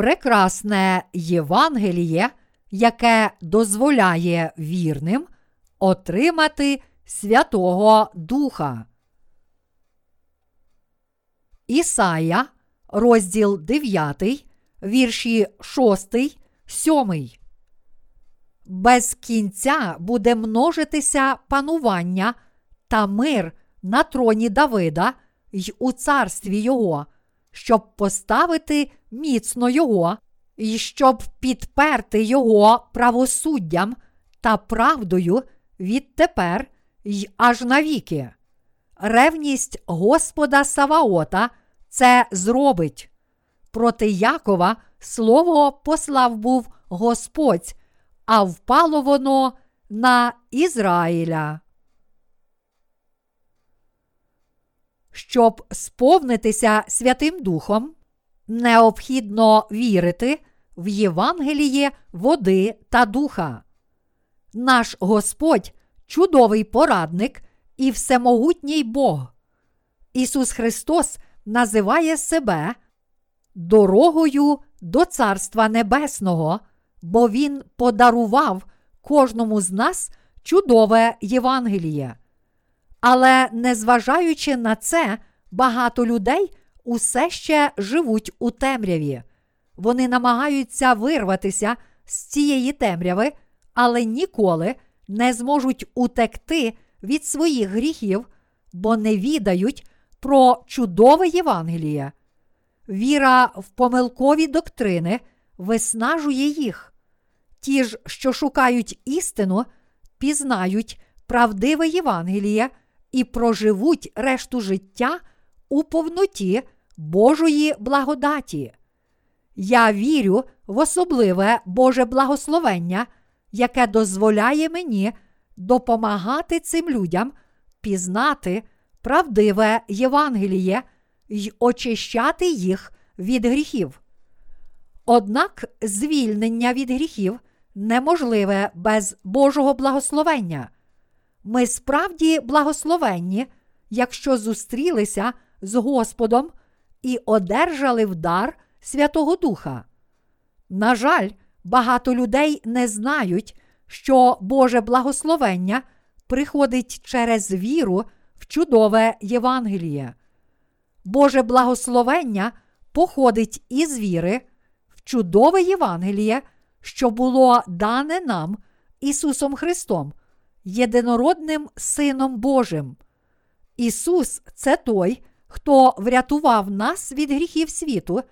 прекрасне Євангеліє, яке дозволяє вірним отримати Святого Духа. Ісая, розділ 9, вірші 6, 7. Без кінця буде множитися панування та мир на троні Давида й у царстві Його, щоб поставити міцно Його, і щоб підперти Його правосуддям та правдою відтепер й аж навіки. Ревність Господа Саваота це зробить. Проти Якова слово послав був Господь, а впало воно на Ізраїля. Щоб сповнитися Святим Духом, необхідно вірити в Євангеліє води та духа. Наш Господь чудовий порадник і всемогутній Бог. Ісус Христос називає себе дорогою до Царства Небесного, бо Він подарував кожному з нас чудове Євангеліє. Але незважаючи на це, багато людей усе ще живуть у темряві. Вони намагаються вирватися з цієї темряви, але ніколи не зможуть утекти від своїх гріхів, бо не відають про чудове Євангеліє. Віра в помилкові доктрини виснажує їх. Ті ж, що шукають істину, пізнають правдиве Євангеліє і проживуть решту життя у повноті Божої благодаті. Я вірю в особливе Боже благословення, яке дозволяє мені допомагати цим людям пізнати правдиве Євангеліє й очищати їх від гріхів. Однак звільнення від гріхів неможливе без Божого благословення. Ми справді благословенні, якщо зустрілися з Господом і одержали в дар Святого Духа. На жаль, багато людей не знають, що Боже благословення приходить через віру в чудове Євангеліє. Боже благословення походить із віри в чудове Євангеліє, що було дане нам Ісусом Христом, єдинородним Сином Божим. Ісус це той, хто врятував нас від гріхів світу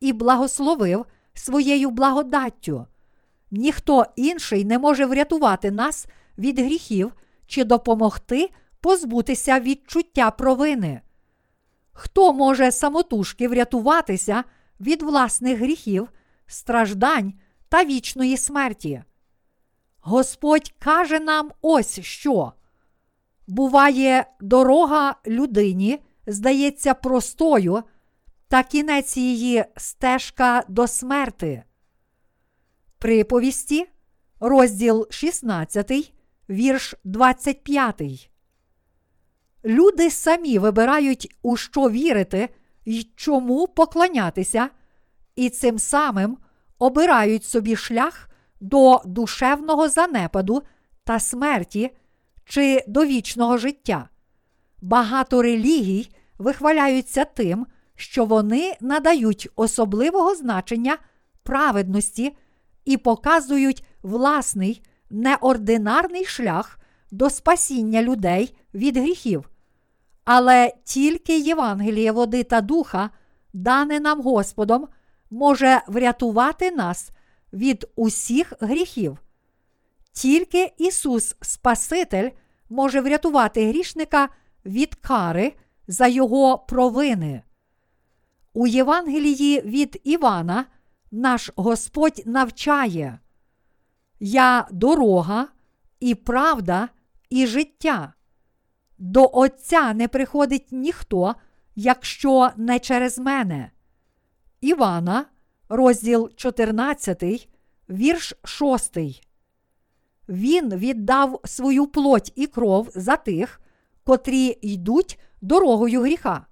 і благословив своєю благодаттю. Ніхто інший не може врятувати нас від гріхів чи допомогти позбутися відчуття провини. Хто може самотужки врятуватися від власних гріхів, страждань та вічної смерті? Господь каже нам ось що. Буває, дорога людині здається простою, та кінець її стежка до смерти. Приповісті, розділ 16, вірш 25. Люди самі вибирають, у що вірити й чому поклонятися, і цим самим обирають собі шлях до душевного занепаду та смерті чи до вічного життя. Багато релігій вихваляються тим, що вони надають особливого значення праведності і показують власний неординарний шлях до спасіння людей від гріхів. Але тільки Євангеліє води та духа, дане нам Господом, може врятувати нас від усіх гріхів. Тільки Ісус Спаситель може врятувати грішника від кари за його провини. У Євангелії від Івана наш Господь навчає Я дорога і правда, і життя. До Отця не приходить ніхто, якщо не через мене. Івана, розділ 14, вірш 6. Він віддав свою плоть і кров за тих, котрі йдуть дорогою гріха.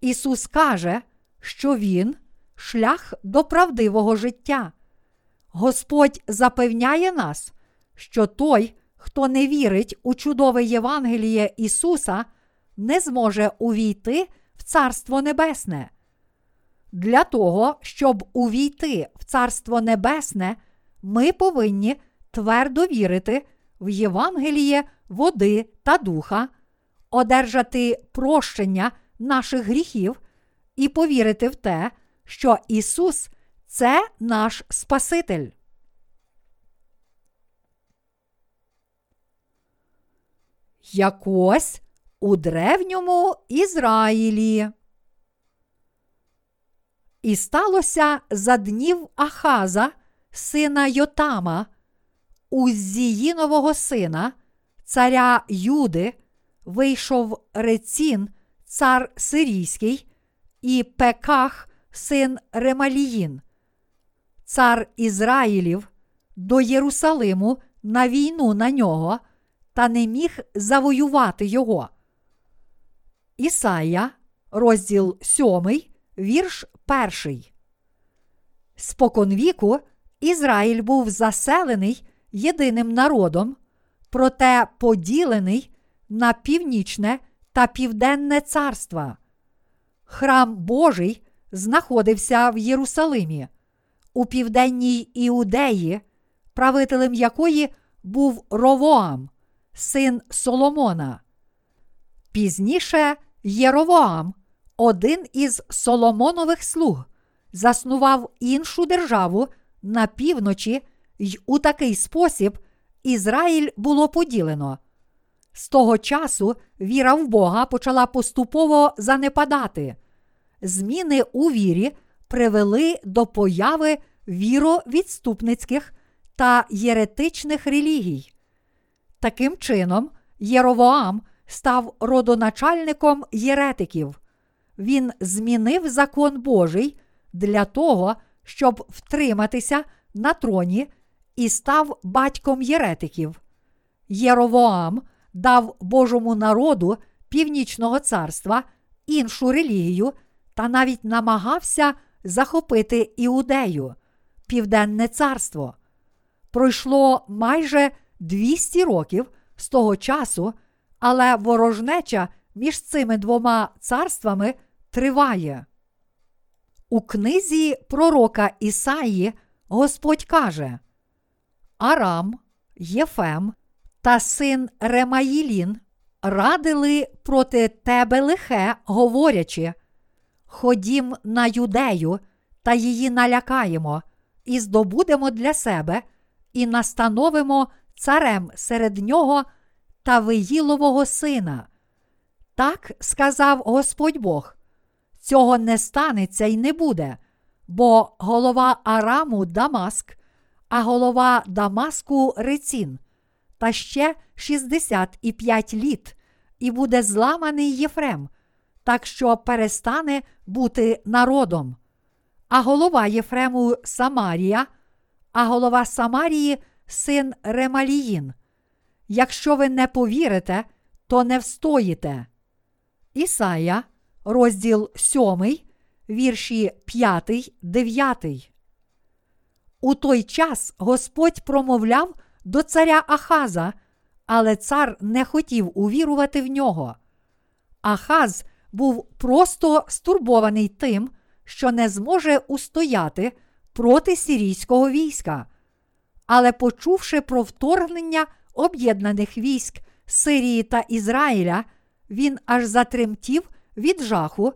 Ісус каже, що Він шлях до правдивого життя. Господь запевняє нас, що той, хто не вірить у чудове Євангеліє Ісуса, не зможе увійти в Царство Небесне. Для того, щоб увійти в Царство Небесне, ми повинні твердо вірити в Євангеліє води та духа, одержати прощення наших гріхів і повірити в те, що Ісус це наш Спаситель. Якось у древньому Ізраїлі. І сталося за днів Ахаза, сина Йотама, Уззіїнового сина, царя Юди, вийшов Рецін, цар Сирійський, і Пеках, син Ремаліїн, цар Ізраїлів, до Єрусалиму на війну на нього, та не міг завоювати його. Ісая, розділ 7, вірш 1. Споконвіку Ізраїль був заселений єдиним народом, проте поділений на північне та південне царства. Храм Божий знаходився в Єрусалимі, у південній Іудеї, правителем якої був Ровоам, син Соломона. Пізніше Єровоам, один із Соломонових слуг, заснував іншу державу на півночі, й у такий спосіб Ізраїль було поділено. З того часу віра в Бога почала поступово занепадати. Зміни у вірі привели до появи віровідступницьких та єретичних релігій. Таким чином, Єровоам став родоначальником єретиків. Він змінив закон Божий для того, щоб втриматися на троні і став батьком єретиків. Єровоам дав Божому народу Північного царства іншу релігію та навіть намагався захопити Іудею, Південне царство. Пройшло майже 200 років з того часу, але ворожнеча між цими двома царствами триває. У книзі пророка Ісаї Господь каже: Арам, Єфем та син Ремаїлін радили проти тебе лихе, говорячи: Ходім на юдею та її налякаємо, і здобудемо для себе, і настановимо царем серед нього та Виїлового сина. Так сказав Господь Бог. Цього не станеться й не буде, бо голова Араму Дамаск, а голова Дамаску Рецін, та ще 65 літ, і буде зламаний Єфрем, так що перестане бути народом. А голова Єфрему Самарія, а голова Самарії син Ремаліїн. Якщо ви не повірите, то не встоїте. Ісая, розділ 7, вірші 5, 9. У той час Господь промовляв до царя Ахаза, але цар не хотів увірувати в нього. Ахаз був просто стурбований тим, що не зможе устояти проти сирійського війська. Але, почувши про вторгнення об'єднаних військ Сирії та Ізраїля, він аж затремтів від жаху.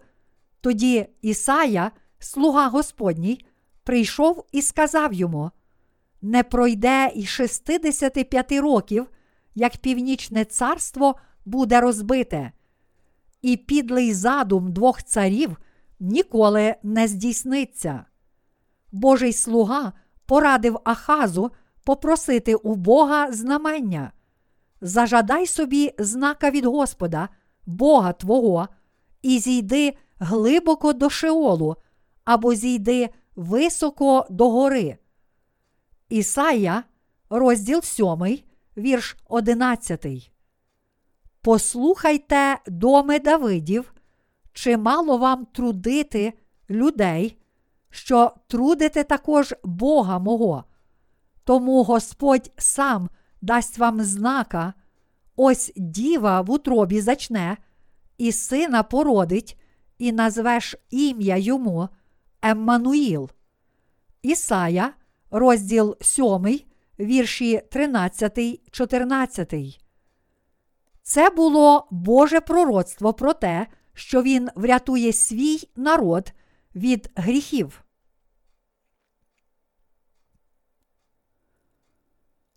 Тоді Ісая, слуга Господній, прийшов і сказав йому: Не пройде і 65 років, як північне царство буде розбите, і підлий задум двох царів ніколи не здійсниться. Божий слуга порадив Ахазу попросити у Бога знамення. Зажадай собі знака від Господа, Бога Твого, і зійди глибоко до Шеолу, або зійди високо до гори. Ісая, розділ 7, вірш 11. Послухайте, доме Давидів, чи мало вам трудити людей, що трудите також Бога мого. Тому Господь сам дасть вам знака, ось діва в утробі зачне, і сина породить, і назвеш ім'я йому Еммануїл. Ісая, розділ 7, вірші 13, 14. Це було Боже пророцтво про те, що Він врятує свій народ від гріхів.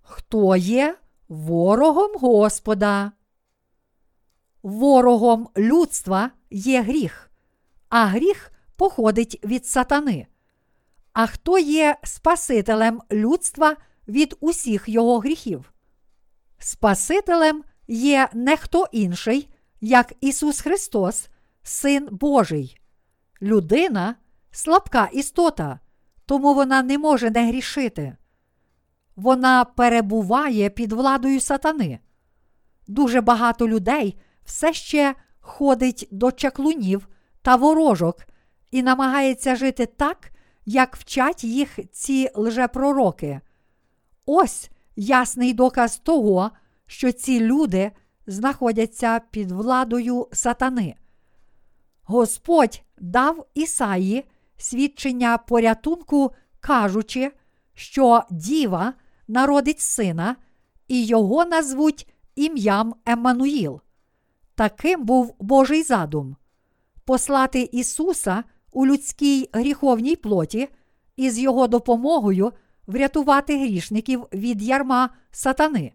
Хто є ворогом Господа? Ворогом людства є гріх, а гріх походить від сатани. А хто є Спасителем людства від усіх його гріхів? Спасителем є не хто інший, як Ісус Христос, Син Божий. Людина слабка істота, тому вона не може не грішити. Вона перебуває під владою сатани. Дуже багато людей все ще ходить до чаклунів та ворожок і намагається жити так, як вчать їх ці лжепророки. Ось ясний доказ того, що ці люди знаходяться під владою сатани. Господь дав Ісаї свідчення порятунку, кажучи, що діва народить сина, і його назвуть ім'ям Еммануїл. Таким був Божий задум послати Ісуса у людській гріховній плоті і з його допомогою врятувати грішників від ярма сатани.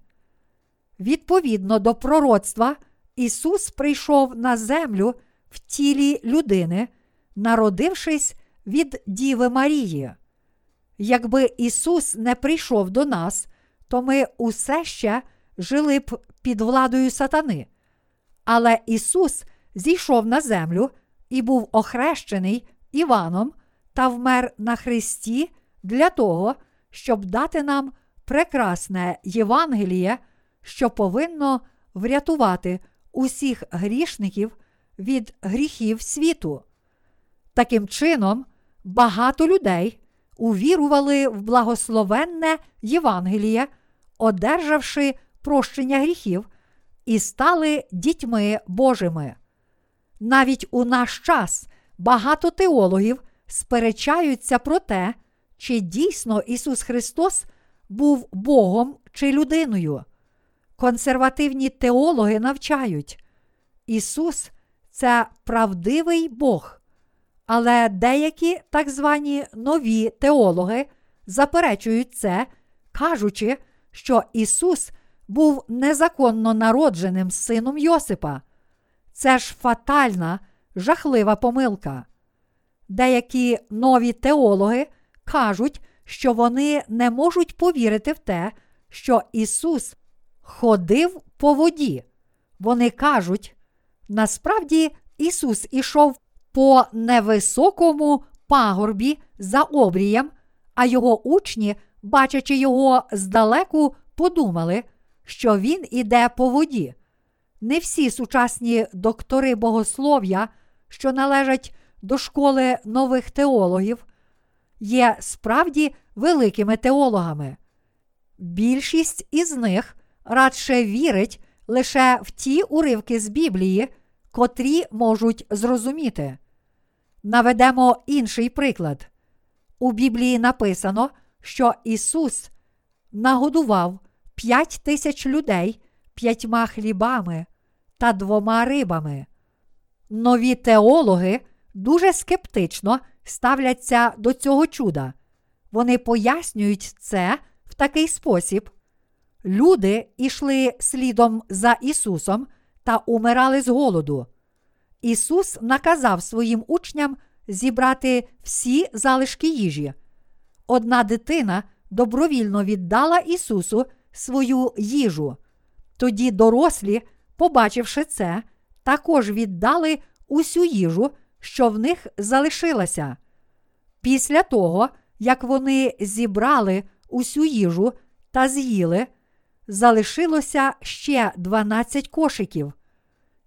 Відповідно до пророцтва, Ісус прийшов на землю в тілі людини, народившись від Діви Марії. Якби Ісус не прийшов до нас, то ми усе ще жили б під владою сатани. Але Ісус зійшов на землю і був охрещений Іваном та вмер на Христі для того, щоб дати нам прекрасне Євангеліє, що повинно врятувати усіх грішників від гріхів світу. Таким чином, багато людей увірували в благословенне Євангеліє, одержавши прощення гріхів, і стали дітьми Божими. Навіть у наш час багато теологів сперечаються про те, чи дійсно Ісус Христос був Богом чи людиною. Консервативні теологи навчають, Ісус це правдивий Бог. Але деякі так звані нові теологи заперечують це, кажучи, що Ісус був незаконно народженим сином Йосипа. Це ж фатальна, жахлива помилка. Деякі нові теологи кажуть, що вони не можуть повірити в те, що Ісус ходив по воді. Вони кажуть, насправді Ісус ішов по невисокому пагорбі за обрієм, а його учні, бачачи його здалеку, подумали, що він іде по воді. Не всі сучасні доктори богослов'я, що належать до школи нових теологів, є справді великими теологами. Більшість із них радше вірить лише в ті уривки з Біблії, котрі можуть зрозуміти. Наведемо інший приклад. У Біблії написано, що Ісус нагодував п'ять тисяч людей п'ятьма хлібами та двома рибами. Нові теологи дуже скептично ставляться до цього чуда. Вони пояснюють це в такий спосіб. Люди йшли слідом за Ісусом та умирали з голоду. Ісус наказав своїм учням зібрати всі залишки їжі. Одна дитина добровільно віддала Ісусу свою їжу. Тоді дорослі, побачивши це, також віддали усю їжу, що в них залишилася. Після того, як вони зібрали усю їжу та з'їли, залишилося ще 12 кошиків.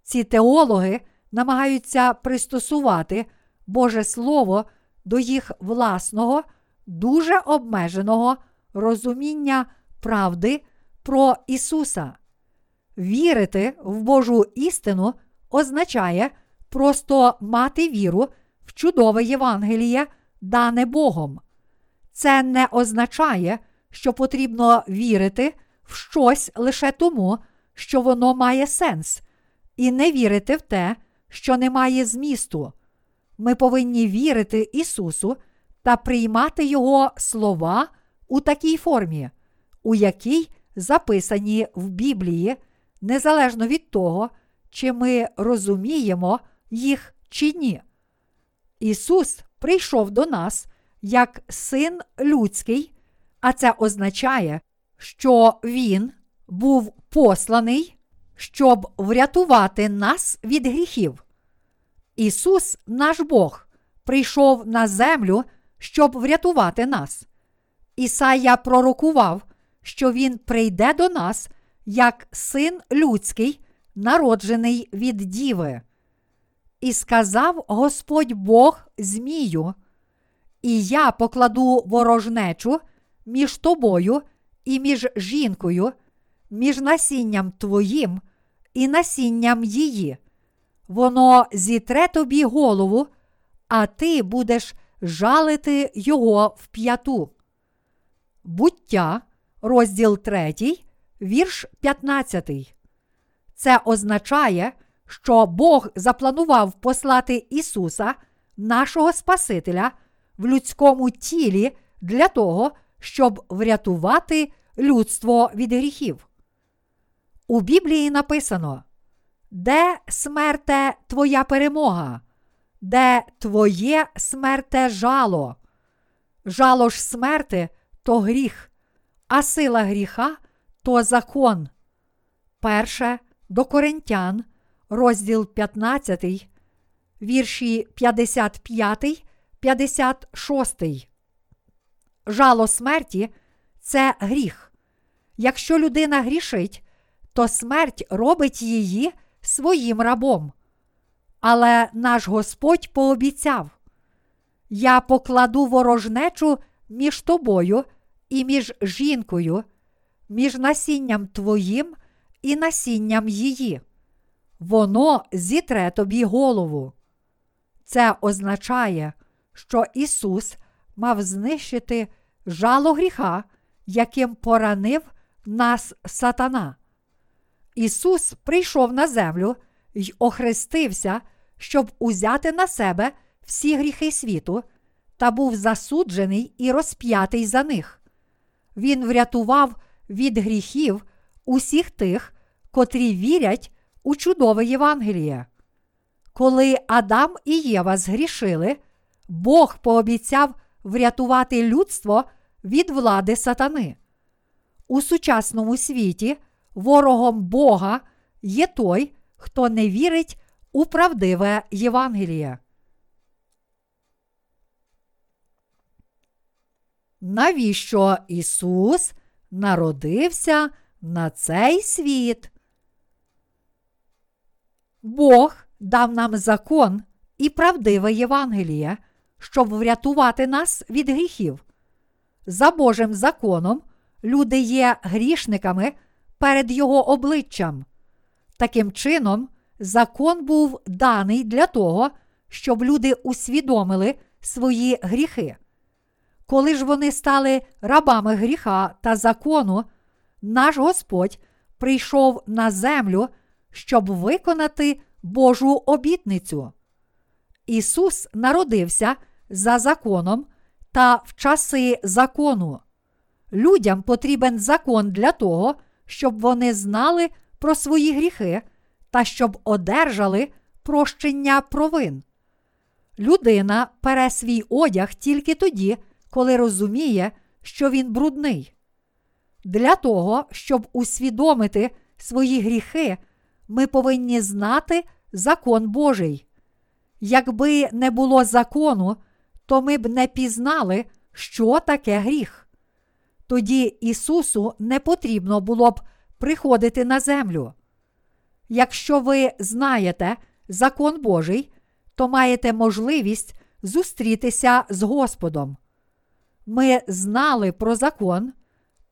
Ці теологи намагаються пристосувати Боже Слово до їх власного, дуже обмеженого розуміння правди про Ісуса. Вірити в Божу істину означає просто мати віру в чудове Євангеліє, дане Богом. Це не означає, що потрібно вірити в щось лише тому, що воно має сенс, і не вірити в те, що не має змісту. Ми повинні вірити Ісусу та приймати Його слова у такій формі, у якій записані в Біблії, незалежно від того, чи ми розуміємо їх чи ні. Ісус прийшов до нас як син людський, а це означає, що Він був посланий, щоб врятувати нас від гріхів. Ісус, наш Бог, прийшов на землю, щоб врятувати нас. Ісая пророкував, що Він прийде до нас як син людський, народжений від діви. І сказав Господь Бог Змію, і я покладу ворожнечу між тобою і між жінкою, між насінням твоїм і насінням її. Воно зітре тобі голову, а ти будеш жалити його в п'яту. Буття, розділ 3, вірш 15. Це означає, що Бог запланував послати Ісуса, нашого Спасителя, в людському тілі для того, щоб врятувати людство від гріхів. У Біблії написано: Де смерте твоя перемога? Де твоє смерте жало? Жало ж смерти то гріх, а сила гріха то закон. Перше до Коринтян, розділ 15, вірші 55, 56. Жало смерті це гріх. Якщо людина грішить, то смерть робить її своїм рабом. Але наш Господь пообіцяв: Я покладу ворожнечу між тобою і між жінкою, між насінням твоїм і насінням її. Воно зітре тобі голову. Це означає, що Ісус мав знищити жало гріха, яким поранив нас сатана. Ісус прийшов на землю й охрестився, щоб узяти на себе всі гріхи світу, та був засуджений і розп'ятий за них. Він врятував від гріхів усіх тих, котрі вірять у чудове Євангеліє. Коли Адам і Єва згрішили, Бог пообіцяв врятувати людство від влади сатани. У сучасному світі ворогом Бога є той, хто не вірить у правдиве Євангеліє. Навіщо Ісус народився на цей світ? Бог дав нам закон і правдиве Євангеліє, щоб врятувати нас від гріхів. За Божим законом люди є грішниками перед Його обличчям. Таким чином, закон був даний для того, щоб люди усвідомили свої гріхи. Коли ж вони стали рабами гріха та закону, наш Господь прийшов на землю, щоб виконати Божу обітницю. Ісус народився за законом та в часи закону. Людям потрібен закон для того, щоб вони знали про свої гріхи та щоб одержали прощення провин. Людина пере свій одяг тільки тоді, коли розуміє, що він брудний. Для того, щоб усвідомити свої гріхи, ми повинні знати закон Божий. Якби не було закону, то ми б не пізнали, що таке гріх. Тоді Ісусу не потрібно було б приходити на землю. Якщо ви знаєте закон Божий, то маєте можливість зустрітися з Господом. Ми знали про закон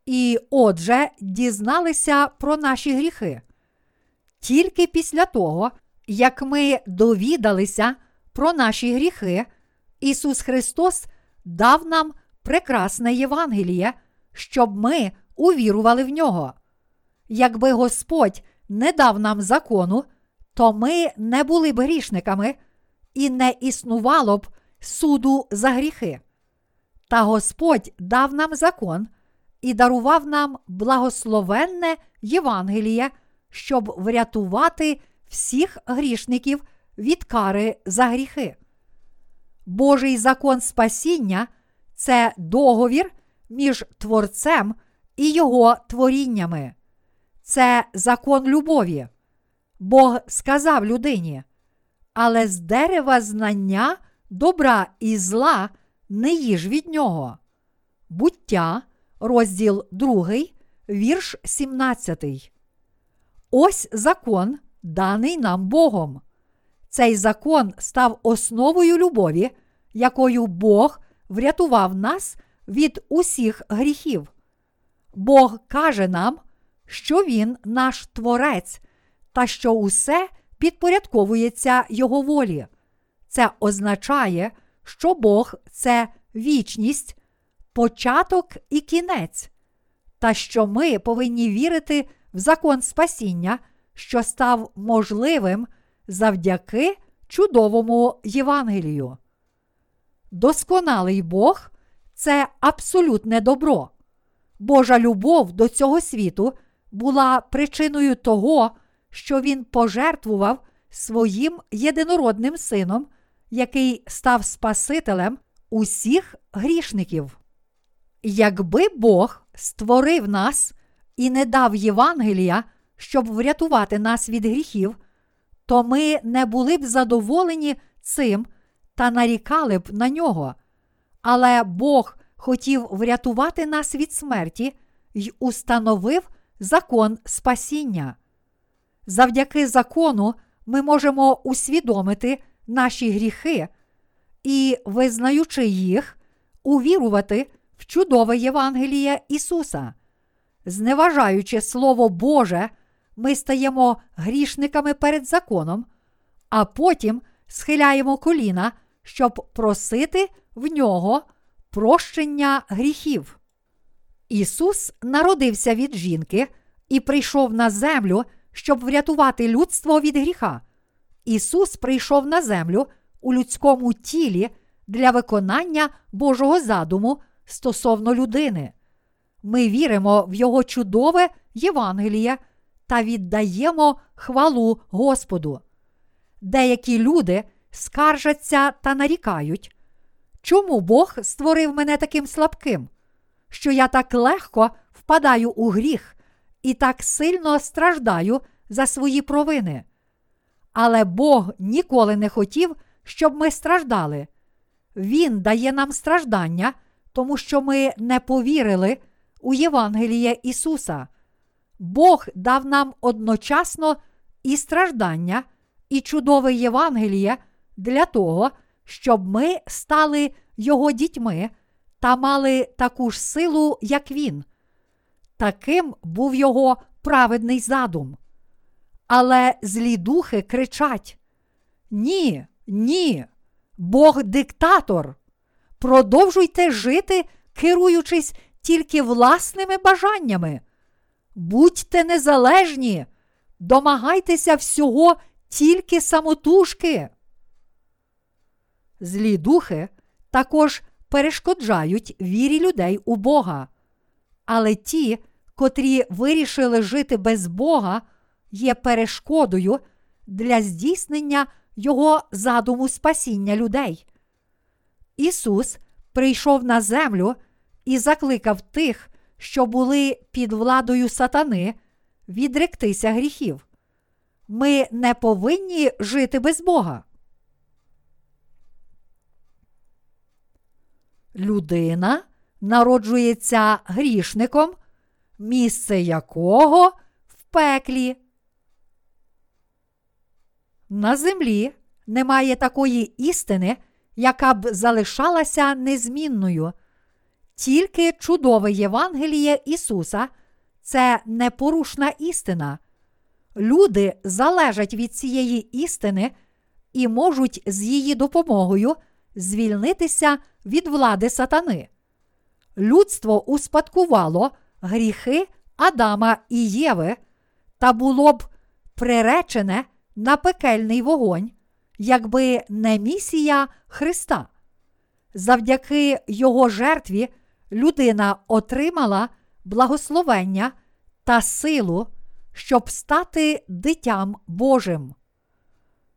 і, отже, дізналися про наші гріхи. Тільки після того, як ми довідалися про наші гріхи, Ісус Христос дав нам прекрасне Євангеліє, щоб ми увірували в нього. Якби Господь не дав нам закону, то ми не були б грішниками і не існувало б суду за гріхи. Та Господь дав нам закон і дарував нам благословенне Євангеліє, щоб врятувати всіх грішників від кари за гріхи. Божий закон спасіння це договір між Творцем і Його творіннями. Це закон любові. Бог сказав людині, але з дерева знання добра і зла не їж від нього. Буття, розділ 2, вірш 17. Ось закон, даний нам Богом. Цей закон став основою любові, якою Бог врятував нас від усіх гріхів. Бог каже нам, що Він наш Творець та що усе підпорядковується Його волі. Це означає, що Бог це вічність, початок і кінець, та що ми повинні вірити в закон спасіння, що став можливим завдяки чудовому Євангелію. Досконалий Бог це абсолютне добро. Божа любов до цього світу була причиною того, що Він пожертвував своїм єдинородним сином, який став Спасителем усіх грішників. Якби Бог створив нас і не дав Євангелія, щоб врятувати нас від гріхів, то ми не були б задоволені цим та нарікали б на нього. Але Бог хотів врятувати нас від смерті й установив закон спасіння. Завдяки закону ми можемо усвідомити наші гріхи і, визнаючи їх, увірувати в чудове Євангеліє Ісуса. Зневажаючи Слово Боже, ми стаємо грішниками перед законом, а потім схиляємо коліна, щоб просити в нього прощення гріхів. Ісус народився від жінки і прийшов на землю, щоб врятувати людство від гріха. Ісус прийшов на землю у людському тілі для виконання Божого задуму стосовно людини. Ми віримо в Його чудове Євангеліє та віддаємо хвалу Господу. Деякі люди скаржаться та нарікають, чому Бог створив мене таким слабким, що я так легко впадаю у гріх і так сильно страждаю за свої провини. Але Бог ніколи не хотів, щоб ми страждали. Він дає нам страждання, тому що ми не повірили у Євангеліє Ісуса. Бог дав нам одночасно і страждання, і чудове Євангеліє для того, щоб ми стали Його дітьми та мали таку ж силу, як Він. Таким був його праведний задум. Але злі духи кричать: Ні, ні, Бог диктатор. Продовжуйте жити, керуючись тільки власними бажаннями. Будьте незалежні, домагайтеся всього тільки самотужки. Злі духи також перешкоджають вірі людей у Бога. Але ті, котрі вирішили жити без Бога, є перешкодою для здійснення Його задуму спасіння людей. Ісус прийшов на землю і закликав тих, що були під владою сатани, відректися гріхів. Ми не повинні жити без Бога. Людина народжується грішником, місце якого в пеклі. На землі немає такої істини, яка б залишалася незмінною. Тільки чудове Євангеліє Ісуса це непорушна істина. Люди залежать від цієї істини і можуть з її допомогою звільнитися від влади сатани. Людство успадкувало гріхи Адама і Єви та було б приречене на пекельний вогонь, якби не місія Христа. Завдяки Його жертві людина отримала благословення та силу, щоб стати дитям Божим.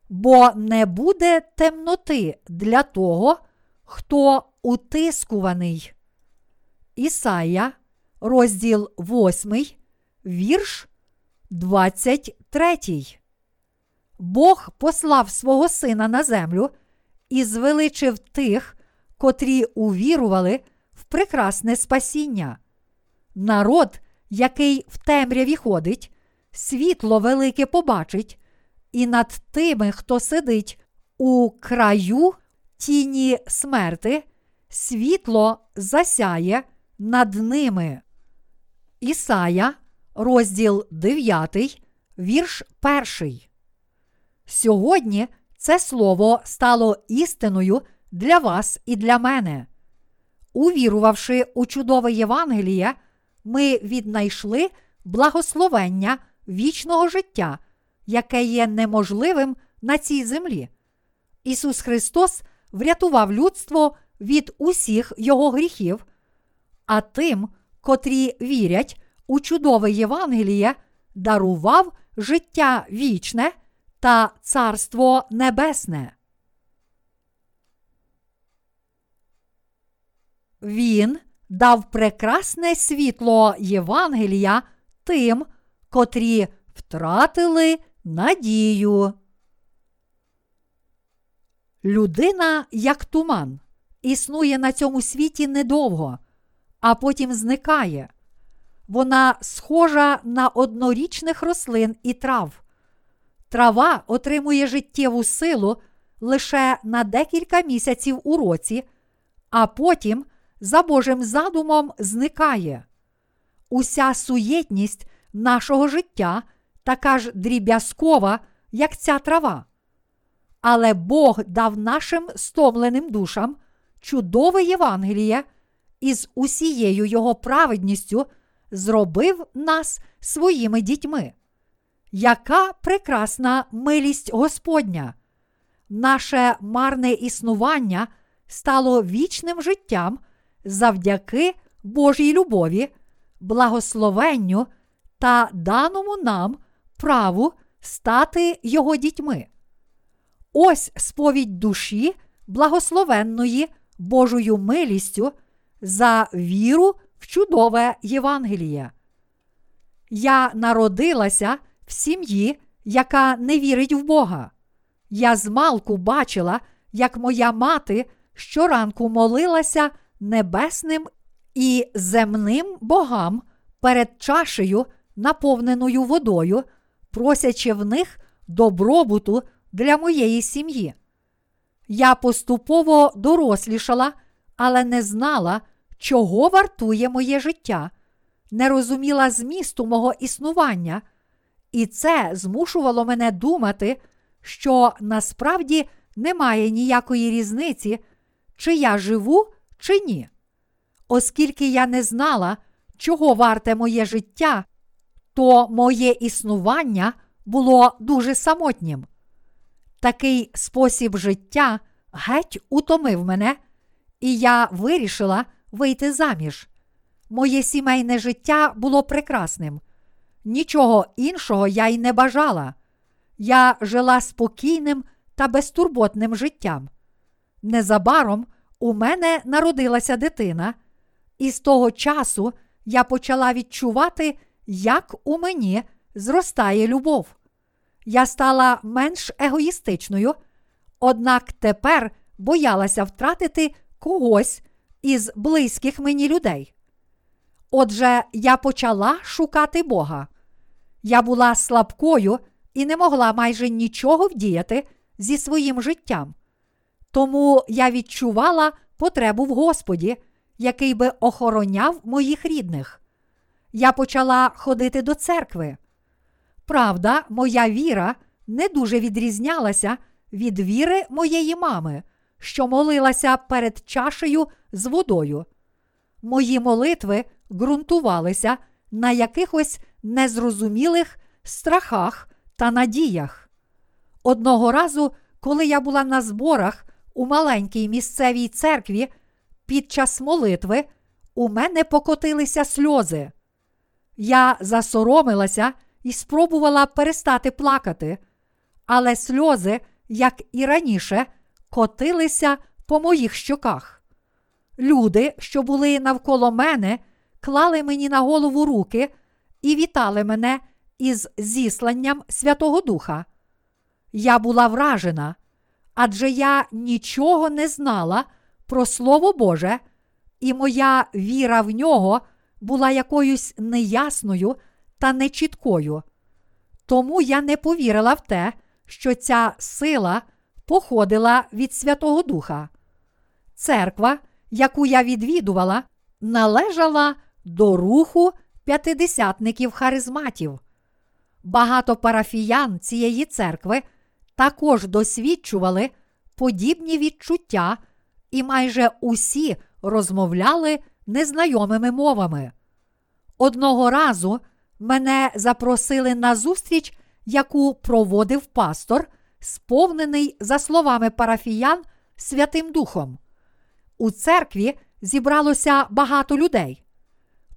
Бо не буде темноти для того, хто утискуваний. Ісая, розділ 8, вірш 23. Бог послав свого Сина на землю і звеличив тих, котрі увірували в прекрасне спасіння. Народ, який в темряві ходить, світло велике побачить, і над тими, хто сидить у краю тіні смерти, світло засяє над ними. Ісая, розділ 9, вірш 1. Сьогодні це слово стало істиною для вас і для мене. Увірувавши у чудове Євангеліє, ми віднайшли благословення вічного життя, яке є неможливим на цій землі. Ісус Христос врятував людство від усіх його гріхів, а тим, котрі вірять у чудове Євангеліє, дарував життя вічне та Царство Небесне. Він дав прекрасне світло Євангелія тим, котрі втратили надію. Людина, як туман, існує на цьому світі недовго, а потім зникає. Вона схожа на однорічних рослин і трав. Трава отримує життєву силу лише на декілька місяців у році, а потім за Божим задумом зникає. Уся суєтність нашого життя така ж дріб'язкова, як ця трава. Але Бог дав нашим стомленим душам чудове Євангеліє і з усією його праведністю зробив нас своїми дітьми. Яка прекрасна милість Господня! Наше марне існування стало вічним життям завдяки Божій любові, благословенню та даному нам праву стати Його дітьми. Ось сповідь душі, благословенної Божою милістю за віру в чудове Євангеліє. Я народилася в сім'ї, яка не вірить в Бога. Я змалку бачила, як моя мати щоранку молилася небесним і земним богам перед чашею, наповненою водою, просячи в них добробуту для моєї сім'ї. Я поступово дорослішала, але не знала, чого вартує моє життя, не розуміла змісту мого існування, і це змушувало мене думати, що насправді немає ніякої різниці, чи я живу, чи ні. Оскільки я не знала, чого варте моє життя, то моє існування було дуже самотнім. Такий спосіб життя геть утомив мене, і я вирішила вийти заміж. Моє сімейне життя було прекрасним. Нічого іншого я й не бажала. Я жила спокійним та безтурботним життям. Незабаром у мене народилася дитина, і з того часу я почала відчувати, як у мені зростає любов. Я стала менш егоїстичною, однак тепер боялася втратити когось із близьких мені людей. Отже, я почала шукати Бога. Я була слабкою і не могла майже нічого вдіяти зі своїм життям. Тому я відчувала потребу в Господі, який би охороняв моїх рідних. Я почала ходити до церкви. Правда, моя віра не дуже відрізнялася від віри моєї мами, що молилася перед чашею з водою. Мої молитви ґрунтувалися на якихось незрозумілих страхах та надіях. Одного разу, коли я була на зборах у маленькій місцевій церкві, під час молитви у мене покотилися сльози. Я засоромилася і спробувала перестати плакати, але сльози, як і раніше, котилися по моїх щоках. Люди, що були навколо мене, клали мені на голову руки і вітали мене із зісланням Святого Духа. Я була вражена, адже я нічого не знала про Слово Боже, і моя віра в нього була якоюсь неясною та нечіткою. Тому я не повірила в те, що ця сила походила від Святого Духа. Церква, яку я відвідувала, належала до руху п'ятидесятників харизматів. Багато парафіян цієї церкви також досвідчували подібні відчуття, і майже усі розмовляли незнайомими мовами. Одного разу мене запросили на зустріч, яку проводив пастор, сповнений, за словами парафіян, Святим Духом. У церкві зібралося багато людей.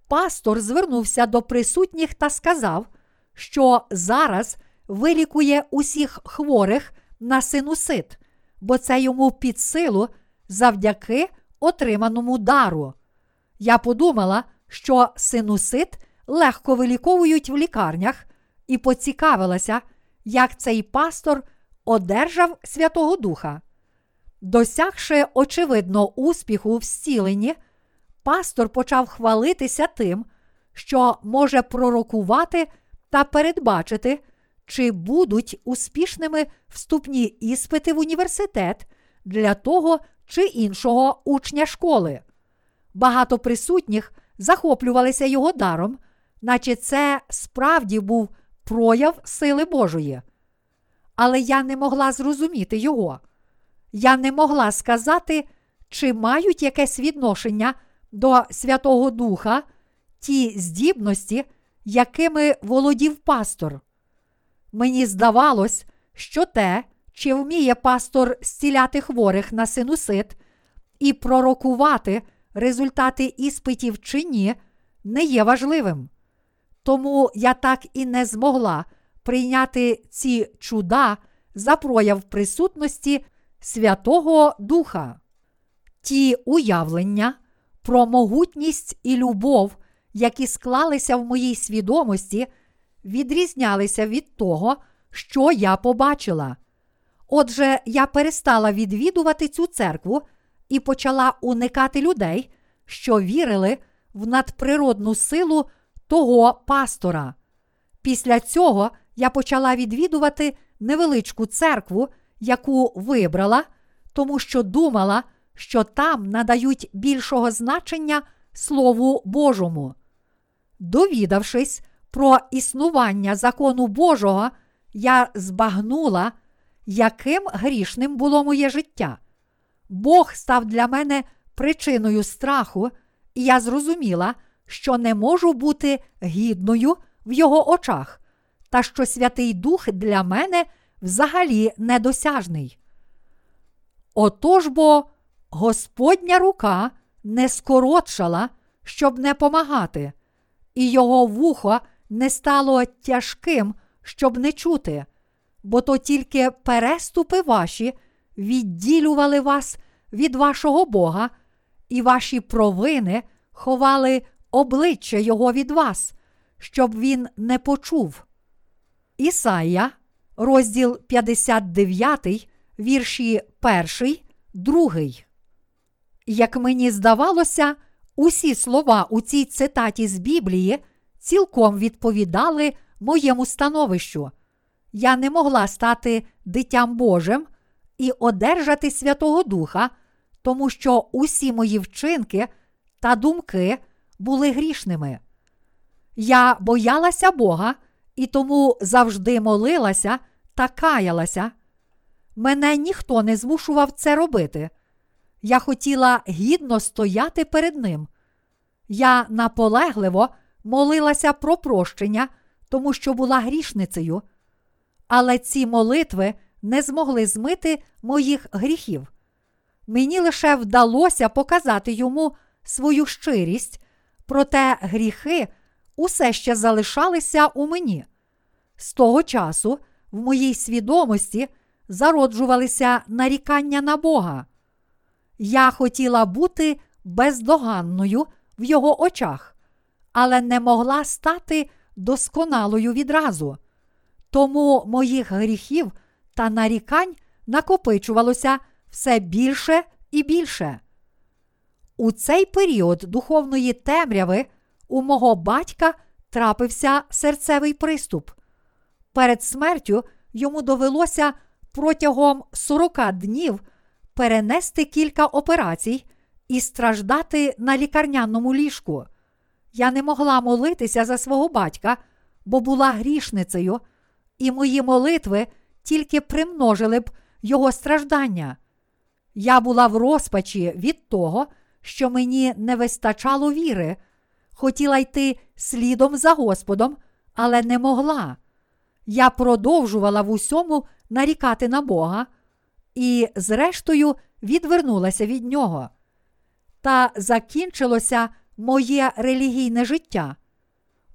Пастор звернувся до присутніх та сказав, що зараз вилікує усіх хворих на синусит, бо це йому під силу завдяки отриманому дару. Я подумала, що синусит легко виліковують в лікарнях, і поцікавилася, як цей пастор одержав Святого Духа. Досягши очевидно успіху в зціленні, пастор почав хвалитися тим, що може пророкувати та передбачити, чи будуть успішними вступні іспити в університет для того чи іншого учня школи. Багато присутніх захоплювалися його даром, наче це справді був прояв сили Божої. Але я не могла зрозуміти його. Я не могла сказати, чи мають якесь відношення до Святого Духа ті здібності, якими володів пастор. Мені здавалось, що те, чи вміє пастор зціляти хворих на синусит і пророкувати результати іспитів чи ні, не є важливим. Тому я так і не змогла прийняти ці чуда за прояв присутності Святого Духа. Ті уявлення про могутність і любов, які склалися в моїй свідомості, відрізнялися від того, що я побачила. Отже, я перестала відвідувати цю церкву і почала уникати людей, що вірили в надприродну силу того пастора. Після цього я почала відвідувати невеличку церкву, яку вибрала, тому що думала, що там надають більшого значення Слову Божому. Довідавшись про існування закону Божого, я збагнула, яким грішним було моє життя. Бог став для мене причиною страху, і я зрозуміла, що не можу бути гідною в його очах, та що Святий Дух для мене взагалі недосяжний. Отож бо Господня рука не скоротшала, щоб не помагати, і його вухо не стало тяжким, щоб не чути, бо то тільки переступи ваші відділювали вас від вашого Бога, і ваші провини ховали обличчя Його від вас, щоб він не почув. Ісая, розділ 59, вірші 1, 2. Як мені здавалося, усі слова у цій цитаті з Біблії цілком відповідали моєму становищу. Я не могла стати дитям Божим і одержати Святого Духа, тому що усі мої вчинки та думки були грішними. Я боялася Бога і тому завжди молилася та каялася. Мене ніхто не змушував це робити. Я хотіла гідно стояти перед Ним. Я наполегливо молилася про прощення, тому що була грішницею, але ці молитви не змогли змити моїх гріхів. Мені лише вдалося показати йому свою щирість, проте гріхи усе ще залишалися у мені. З того часу в моїй свідомості зароджувалися нарікання на Бога. Я хотіла бути бездоганною в його очах, але не могла стати досконалою відразу. Тому моїх гріхів та нарікань накопичувалося все більше і більше. У цей період духовної темряви у мого батька трапився серцевий приступ. Перед смертю йому довелося протягом 40 днів перенести кілька операцій і страждати на лікарняному ліжку. Я не могла молитися за свого батька, бо була грішницею, і мої молитви тільки примножили б його страждання. Я була в розпачі від того, що мені не вистачало віри, хотіла йти слідом за Господом, але не могла. Я продовжувала в усьому нарікати на Бога і, зрештою, відвернулася від нього. Та закінчилося моє релігійне життя.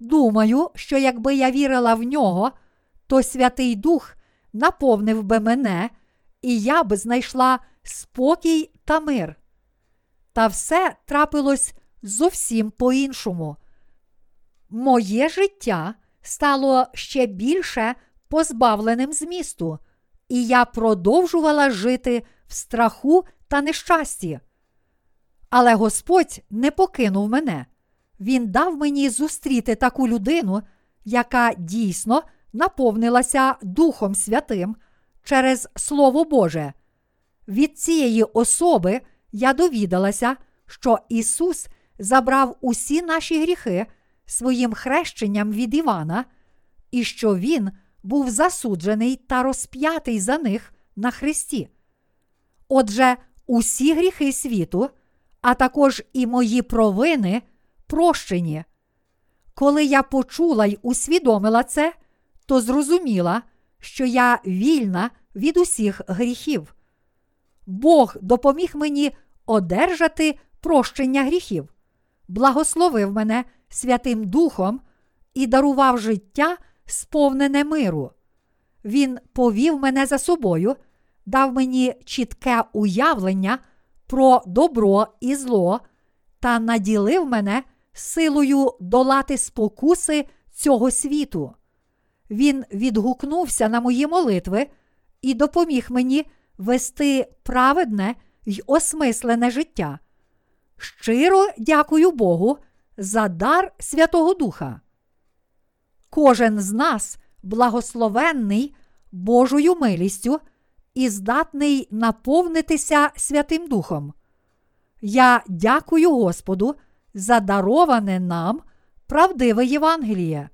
Думаю, що якби я вірила в нього, то Святий Дух наповнив би мене, і я б знайшла спокій та мир. Та все трапилось зовсім по-іншому. Моє життя стало ще більше позбавленим змісту, і я продовжувала жити в страху та нещасті. Але Господь не покинув мене. Він дав мені зустріти таку людину, яка дійсно наповнилася Духом Святим через Слово Боже. Від цієї особи я довідалася, що Ісус забрав усі наші гріхи своїм хрещенням від Івана, і що Він був засуджений та розп'ятий за них на Христі. Отже, усі гріхи світу, а також і мої провини прощені. Коли я почула й усвідомила це, то зрозуміла, що я вільна від усіх гріхів. Бог допоміг мені одержати прощення гріхів, благословив мене Святим Духом і дарував життя, сповнене миру. Він повів мене за собою, дав мені чітке уявлення про добро і зло та наділив мене силою долати спокуси цього світу. Він відгукнувся на мої молитви і допоміг мені вести праведне й осмислене життя. Щиро дякую Богу за дар Святого Духа. Кожен з нас благословенний Божою милістю і здатний наповнитися Святим Духом. Я дякую Господу за дароване нам правдиве Євангеліє.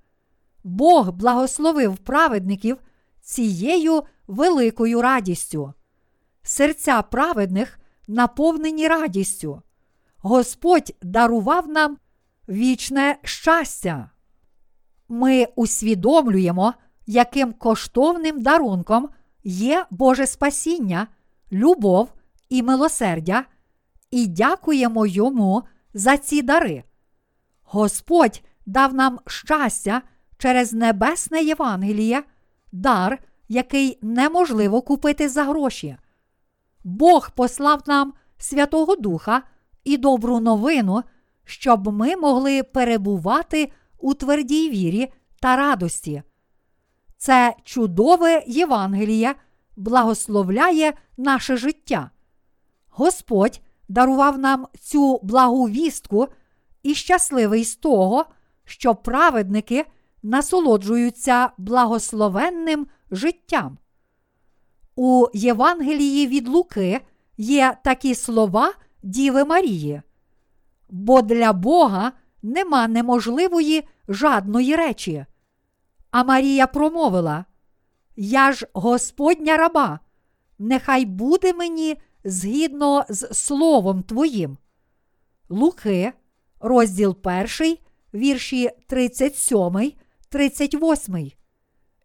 Бог благословив праведників цією великою радістю. Серця праведних наповнені радістю. Господь дарував нам вічне щастя. Ми усвідомлюємо, яким коштовним дарунком є Боже спасіння, любов і милосердя, і дякуємо Йому за ці дари. Господь дав нам щастя через небесне Євангеліє, дар, який неможливо купити за гроші. Бог послав нам Святого Духа і добру новину, щоб ми могли перебувати у твердій вірі та радості. Це чудове Євангеліє благословляє наше життя. Господь дарував нам цю благу вістку і щасливий з того, що праведники насолоджуються благословенним життям. у Євангелії від Луки є такі слова Діви Марії. Бо для Бога нема неможливої жадної речі. А Марія промовила: Я ж Господня раба, нехай буде мені згідно з Словом Твоїм. Луки, розділ 1, вірші 37, 38.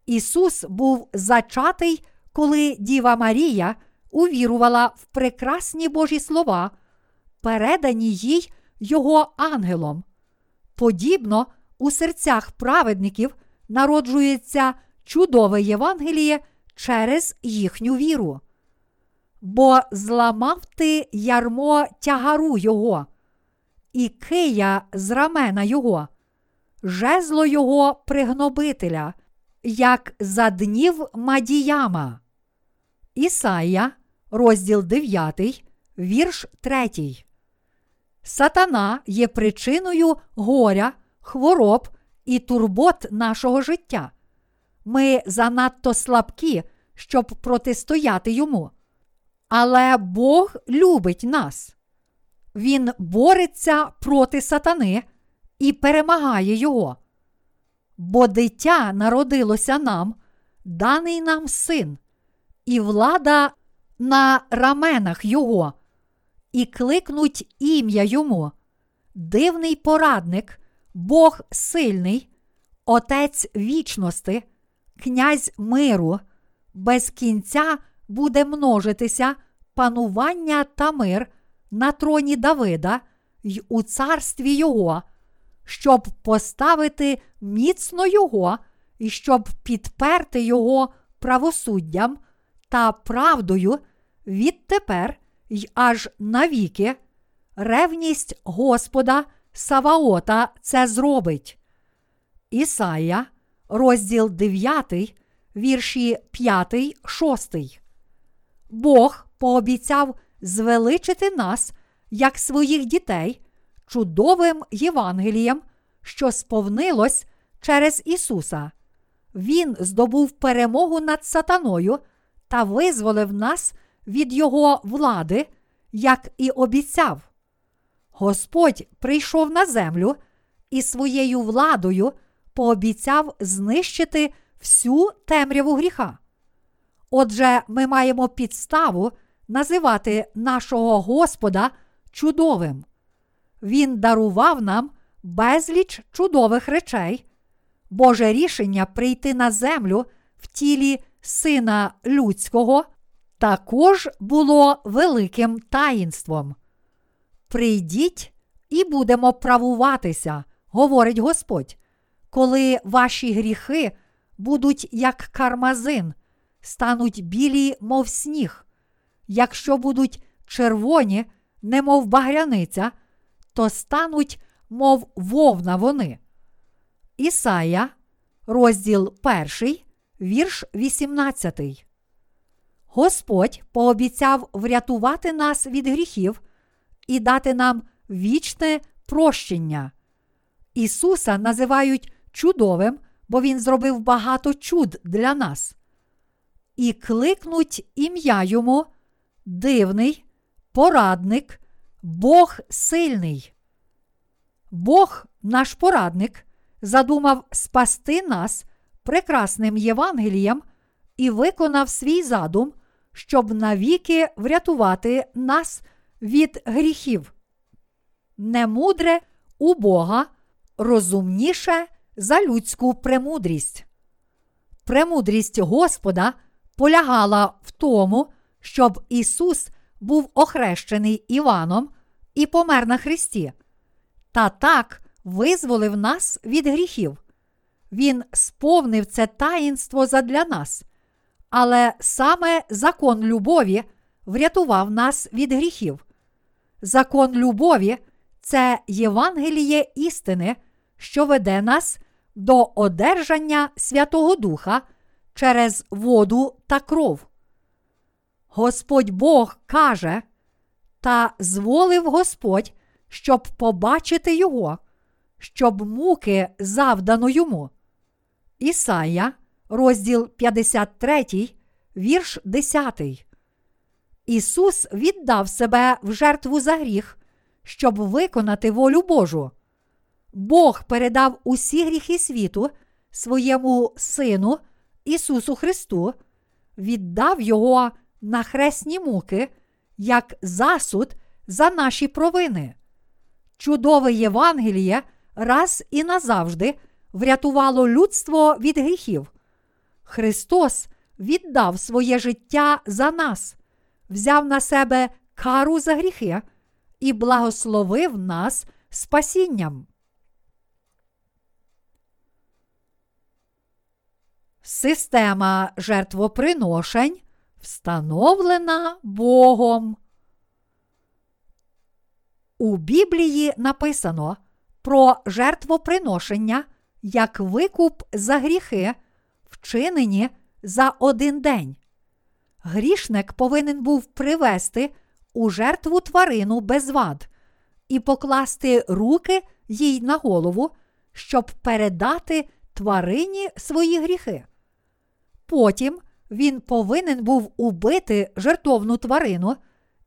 Ісус був зачатий, коли Діва Марія увірувала в прекрасні Божі слова, передані їй Його ангелом. Подібно у серцях праведників народжується чудове Євангеліє через їхню віру. Бо зламав ти ярмо тягару Його, і кия з рамена Його, жезло Його пригнобителя, як за днів Мадіяма. Ісая, розділ 9, вірш 3. Сатана є причиною горя, хвороб і турбот нашого життя. Ми занадто слабкі, щоб протистояти йому. Але Бог любить нас. Він бореться проти сатани і перемагає його. Бо дитя народилося нам, даний нам син, і влада на раменах Його, і кликнуть ім'я Йому, дивний порадник, Бог сильний, Отець вічності, князь миру, без кінця буде множитися панування та мир на троні Давида й у царстві Його, щоб поставити міцно Його і щоб підперти Його правосуддям та правдою відтепер й аж навіки, ревність Господа Саваота це зробить. Ісая, розділ 9, вірші 5, 6. Бог пообіцяв звеличити нас, як своїх дітей, чудовим Євангелієм, що сповнилось через Ісуса. Він здобув перемогу над сатаною та визволив нас від Його влади, як і обіцяв. Господь прийшов на землю і своєю владою пообіцяв знищити всю темряву гріха. Отже, ми маємо підставу називати нашого Господа чудовим. Він дарував нам безліч чудових речей, Боже рішення прийти на землю в тілі Сина Людського також було великим таїнством. Прийдіть і будемо правуватися, говорить Господь, коли ваші гріхи будуть як кармазин, стануть білі, мов сніг. Якщо будуть червоні, немов багряниця, то стануть, мов вовна вони. Ісая, розділ 1, вірш 18. Господь пообіцяв врятувати нас від гріхів і дати нам вічне прощення. Ісуса називають чудовим, бо Він зробив багато чуд для нас. І кликнуть ім'я йому дивний, порадник, Бог сильний. Бог, наш порадник, задумав спасти нас прекрасним Євангелієм і виконав свій задум, щоб навіки врятувати нас від гріхів. Немудре у Бога розумніше за людську премудрість. Премудрість Господа полягала в тому, щоб Ісус був охрещений Іваном і помер на Христі, та так визволив нас від гріхів. Він сповнив це таїнство задля нас, але саме закон любові врятував нас від гріхів. Закон любові це Євангеліє істини, що веде нас до одержання Святого Духа через воду та кров. Господь Бог каже, та зволив Господь, щоб побачити Його, щоб муки завдано йому. Ісая, розділ 53, вірш 10. Ісус віддав себе в жертву за гріх, щоб виконати волю Божу. Бог передав усі гріхи світу своєму Сину Ісусу Христу, віддав Його на хресні муки як засуд за наші провини. Чудове Євангеліє раз і назавжди врятувало людство від гріхів. Христос віддав своє життя за нас, взяв на себе кару за гріхи і благословив нас спасінням. Система жертвоприношень встановлена Богом. У Біблії написано про жертвоприношення як викуп за гріхи, вчинені за один день. Грішник повинен був привести у жертву тварину без вад і покласти руки їй на голову, щоб передати тварині свої гріхи. Потім він повинен був убити жертовну тварину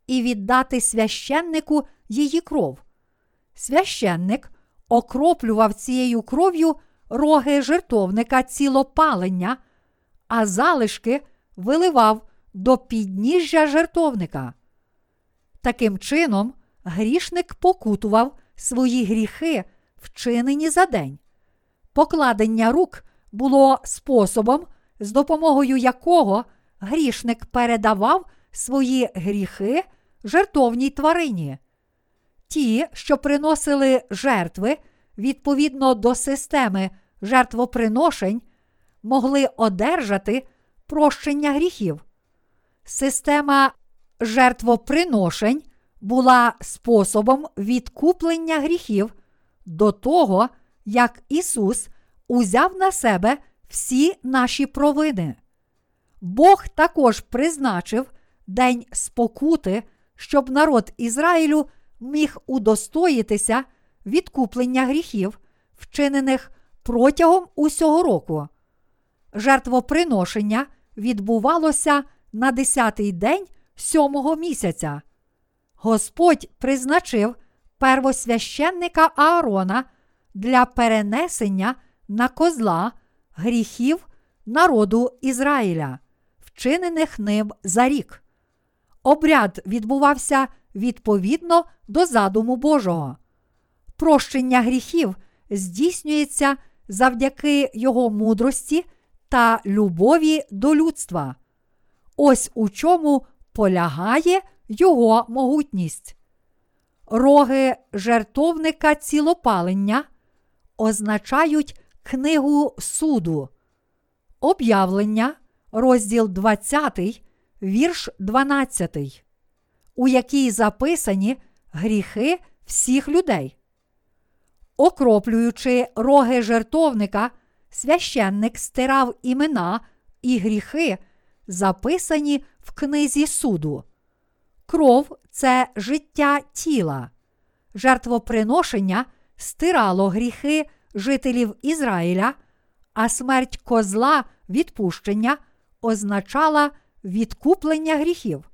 і віддати священнику її кров. Священник окроплював цією кров'ю роги жертовника цілопалення, а залишки виливав до підніжжя жертовника. Таким чином, грішник покутував свої гріхи, вчинені за день. Покладення рук було способом, з допомогою якого грішник передавав свої гріхи жертовній тварині. Ті, що приносили жертви відповідно до системи жертвоприношень, могли одержати прощення гріхів. Система жертвоприношень була способом відкуплення гріхів до того, як Ісус узяв на себе всі наші провини. Бог також призначив день спокути, щоб народ Ізраїлю міг удостоїтися відкуплення гріхів, вчинених протягом усього року. Жертвоприношення відбувалося на десятий день сьомого місяця. Господь призначив первосвященника Аарона для перенесення на козла гріхів народу Ізраїля, вчинених ним за рік. Обряд відбувався відповідно до задуму Божого. Прощення гріхів здійснюється завдяки його мудрості та любові до людства. Ось у чому полягає його могутність. Роги жертовника цілопалення означають книгу суду, об'явлення, розділ 20, вірш 12, у якій записані гріхи всіх людей. Окроплюючи роги жертовника, священник стирав імена і гріхи, записані в книзі суду. Кров це життя тіла. Жертвоприношення стирало гріхи жителів Ізраїля, а смерть козла відпущення означала відкуплення гріхів.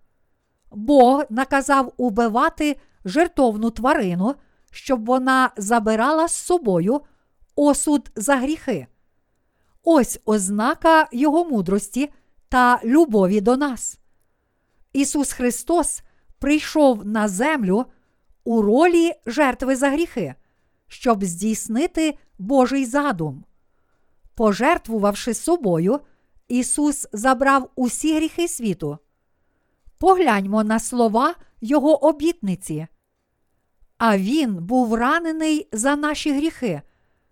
Бог наказав убивати жертовну тварину, щоб вона забирала з собою осуд за гріхи. Ось ознака Його мудрості та любові до нас. Ісус Христос прийшов на землю у ролі жертви за гріхи, щоб здійснити Божий задум. Пожертвувавши собою, Ісус забрав усі гріхи світу. Погляньмо на слова Його обітниці. А Він був ранений за наші гріхи,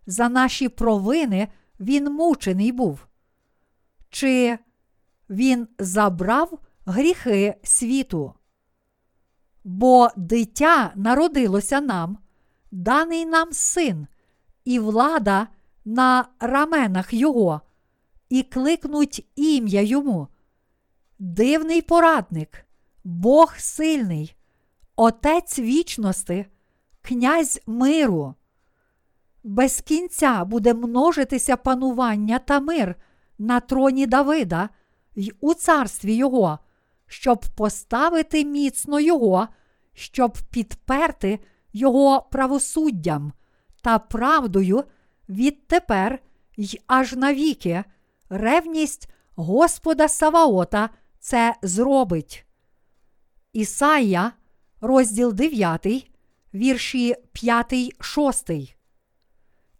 за наші провини Він мучений був. Чи Він забрав гріхи світу? Бо дитя народилося нам, даний нам син, і влада на раменах Його, і кликнуть ім'я йому. Дивний порадник, Бог сильний, Отець вічності, Князь миру. Без кінця буде множитися панування та мир на троні Давида й у царстві Його, щоб поставити міцно Його, щоб підперти Його правосуддям та правдою відтепер й аж навіки, ревність Господа Саваота це зробить. Ісая, розділ 9, вірші 5, 6.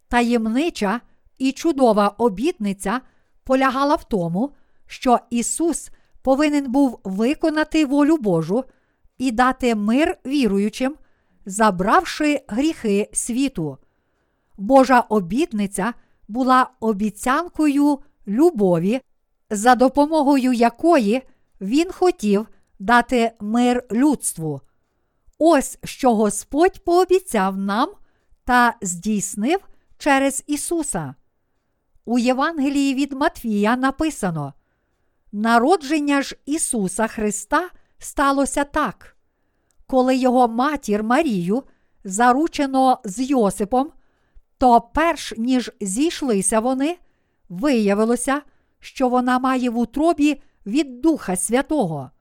Таємнича і чудова обітниця полягала в тому, що Ісус повинен був виконати волю Божу і дати мир віруючим, забравши гріхи світу. Божа обітниця була обіцянкою любові, за допомогою якої Він хотів дати мир людству. Ось що Господь пообіцяв нам та здійснив через Ісуса. У Євангелії від Матвія написано: Народження ж Ісуса Христа сталося так, коли його матір Марію заручено з Йосипом, то перш ніж зійшлися вони, виявилося, що вона має в утробі від Духа Святого.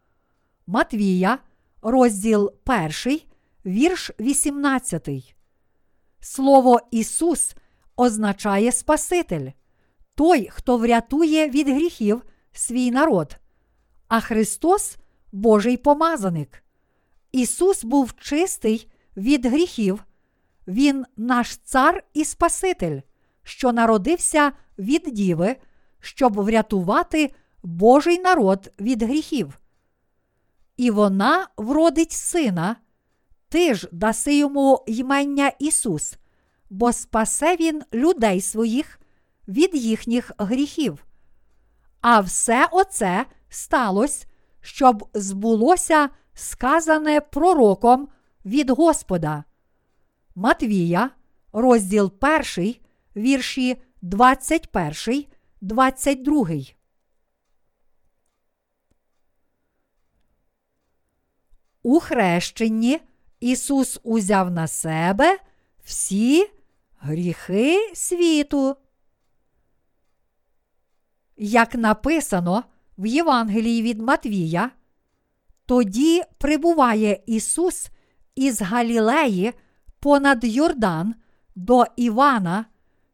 Матвія, розділ 1, вірш 18. Слово Ісус означає Спаситель, той, хто врятує від гріхів свій народ, а Христос Божий помазаник. Ісус був чистий від гріхів, Він наш цар і Спаситель, що народився від Діви, щоб врятувати Божий народ від гріхів. І вона вродить сина, ти ж даси йому ймення Ісус, бо спасе Він людей своїх від їхніх гріхів. А все оце сталося, щоб збулося сказане пророком від Господа. Матвія, розділ 1, вірші 21, 22. У хрещенні Ісус узяв на себе всі гріхи світу. Як написано в Євангелії від Матвія, тоді прибуває Ісус із Галілеї понад Йордан до Івана,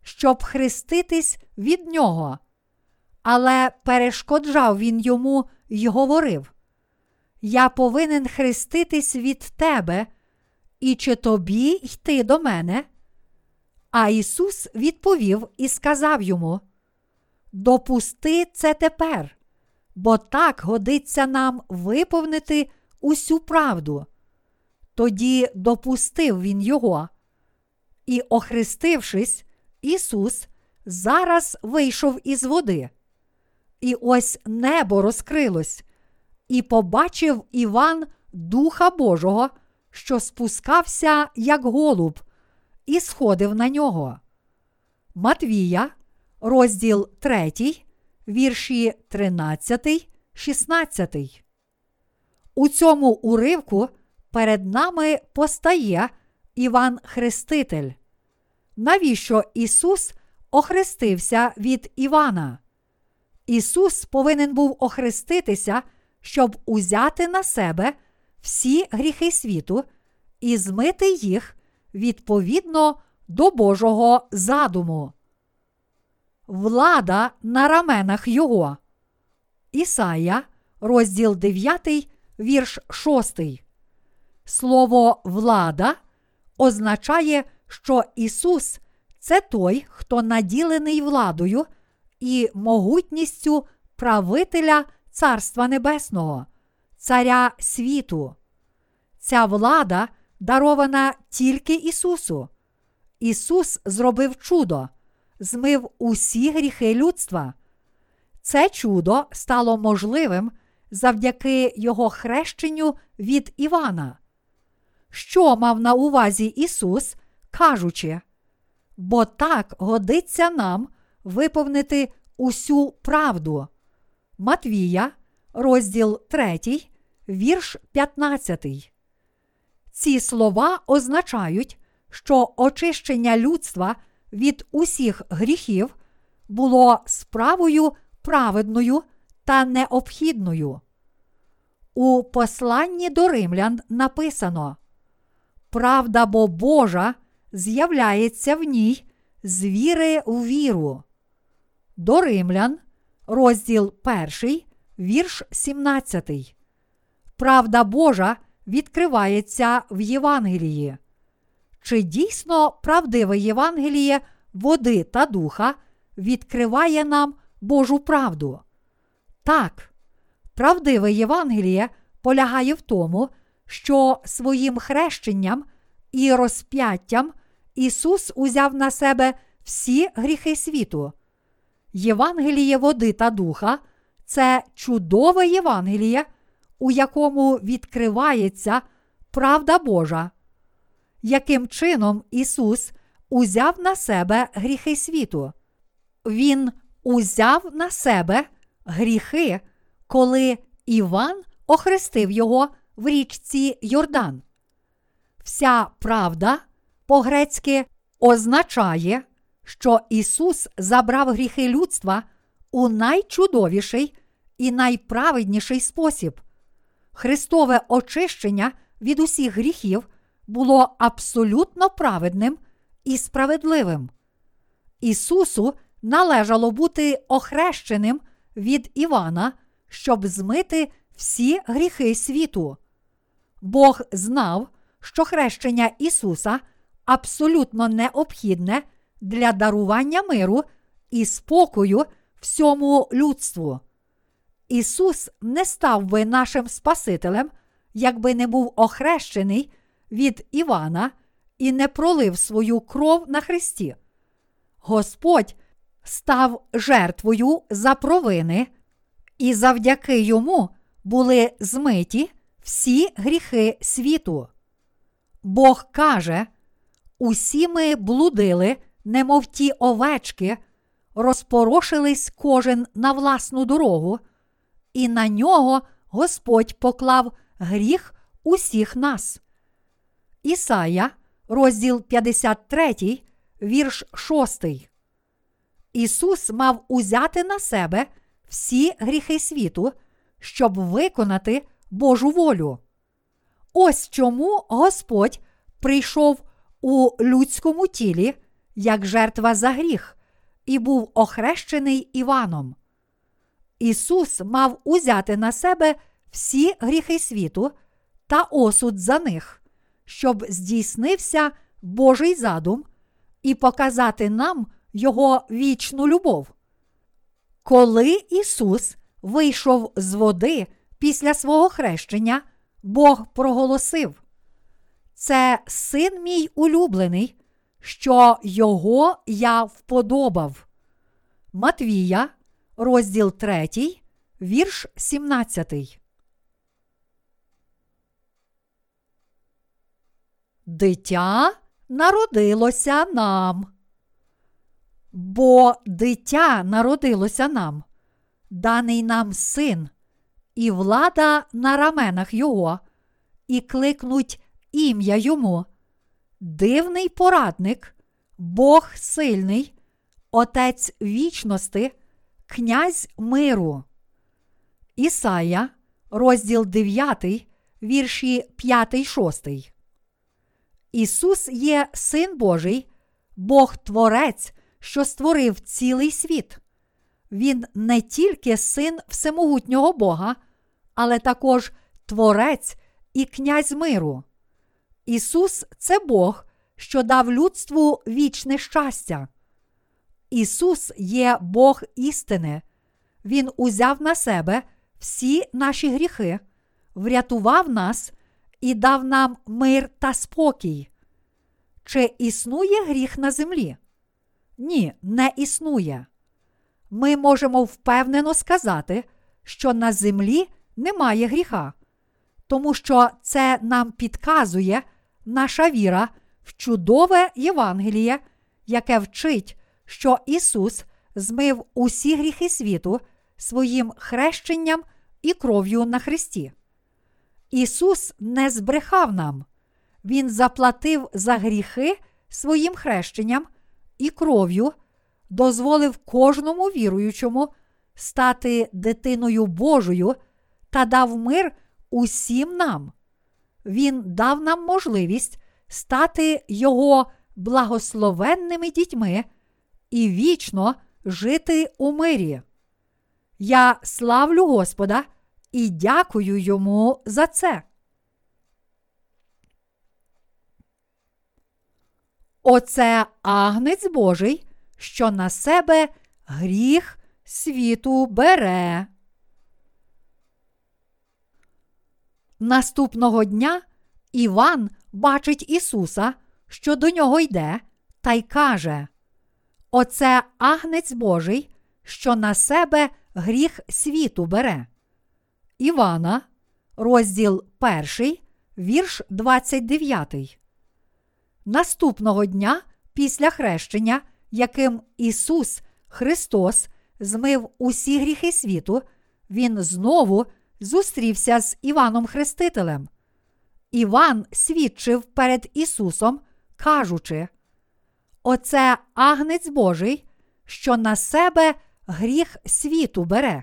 щоб хреститись від нього. Але перешкоджав він йому й говорив: Я повинен хреститись від тебе, і чи тобі йти до мене? А Ісус відповів і сказав йому: Допусти це тепер, бо так годиться нам виповнити усю правду. Тоді допустив він його. І, охрестившись, Ісус зараз вийшов із води. І ось небо розкрилось, і побачив Іван Духа Божого, що спускався, як голуб, і сходив на нього. Матвія, розділ 3, вірші 13, 16. У цьому уривку перед нами постає Іван Хреститель. Навіщо Ісус охрестився від Івана? Ісус повинен був охреститися, щоб узяти на себе всі гріхи світу і змити їх відповідно до Божого задуму. Влада на раменах Його. Ісая, розділ 9, вірш 6. Слово влада означає, що Ісус це той, хто наділений владою і могутністю правителя Царства Небесного, Царя світу. Ця влада дарована тільки Ісусу. Ісус зробив чудо, змив усі гріхи людства. Це чудо стало можливим завдяки Його хрещенню від Івана. Що мав на увазі Ісус, кажучи, бо так годиться нам виповнити усю правду. Матвія, розділ 3, вірш 15. Ці слова означають, що очищення людства від усіх гріхів було справою праведною та необхідною. У посланні до римлян написано: Правда бо Божа з'являється в ній з віри у віру. До римлян, розділ 1, вірш 17. Правда Божа відкривається в Євангелії. Чи дійсно правдиве Євангеліє води та духа відкриває нам Божу правду? Так, правдиве Євангеліє полягає в тому, що своїм хрещенням і розп'яттям Ісус узяв на себе всі гріхи світу. Євангеліє води та духа це чудове Євангеліє, у якому відкривається правда Божа. Яким чином Ісус узяв на себе гріхи світу? Він узяв на себе гріхи, коли Іван охрестив його в річці Йордан. Вся правда по-грецьки означає, що Ісус забрав гріхи людства у найчудовіший і найправедніший спосіб. Христове очищення від усіх гріхів було абсолютно праведним і справедливим. Ісусу належало бути охрещеним від Івана, щоб змити всі гріхи світу. Бог знав, що хрещення Ісуса абсолютно необхідне для дарування миру і спокою всьому людству. Ісус не став би нашим Спасителем, якби не був охрещений від Івана і не пролив свою кров на Христі. Господь став жертвою за провини, і завдяки йому були змиті всі гріхи світу. Бог каже, усі ми блудили, немов ті овечки, розпорошились кожен на власну дорогу, і на нього Господь поклав гріх усіх нас. Ісая, розділ 53, вірш 6. Ісус мав узяти на себе всі гріхи світу, щоб виконати Божу волю. Ось чому Господь прийшов у людському тілі як жертва за гріх і був охрещений Іваном. Ісус мав узяти на себе всі гріхи світу та осуд за них, щоб здійснився Божий задум і показати нам Його вічну любов. Коли Ісус вийшов з води після свого хрещення, Бог проголосив: Це син мій улюблений, що його я вподобав. Матвія, розділ 3, вірш 17. Дитя народилося нам. Бо дитя народилося нам, даний нам син, і влада на раменах його, і кликнуть ім'я йому, дивний порадник, Бог сильний, Отець вічності, Князь миру. Ісая, розділ 9, вірші 5, 6. Ісус є Син Божий, Бог Творець, що створив цілий світ. Він не тільки син всемогутнього Бога, але також Творець і Князь миру. Ісус це Бог, що дав людству вічне щастя. Ісус є Бог істини. Він узяв на себе всі наші гріхи, врятував нас і дав нам мир та спокій. Чи існує гріх на землі? Ні, не існує. Ми можемо впевнено сказати, що на землі немає гріха, тому що це нам підказує наша віра в чудове Євангеліє, яке вчить, що Ісус змив усі гріхи світу своїм хрещенням і кров'ю на Христі. Ісус не збрехав нам, Він заплатив за гріхи своїм хрещенням і кров'ю, дозволив кожному віруючому стати дитиною Божою та дав мир усім нам. Він дав нам можливість стати Його благословенними дітьми і вічно жити у мирі. Я славлю Господа і дякую йому за це. Оце агнець Божий, що на себе гріх світу бере. Наступного дня Іван бачить Ісуса, що до нього йде, та й каже: Оце агнець Божий, що на себе гріх світу бере. Івана, розділ 1, вірш 29. Наступного дня після хрещення, яким Ісус Христос змив усі гріхи світу, Він знову зустрівся з Іваном Хрестителем. Іван свідчив перед Ісусом, кажучи: Оце агнець Божий, що на себе гріх світу бере.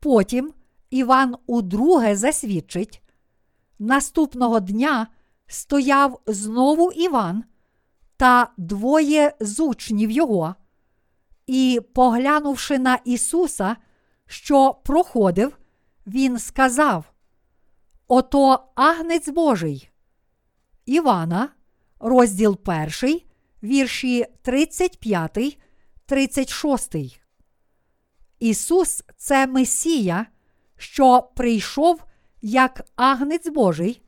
Потім Іван удруге засвідчить. Наступного дня стояв знову Іван та двоє з учнів його, і, поглянувши на Ісуса, що проходив, Він сказав: Ото агнець Божий. Івана, розділ 1, вірші 35, 36. Ісус це Месія, що прийшов як агнець Божий,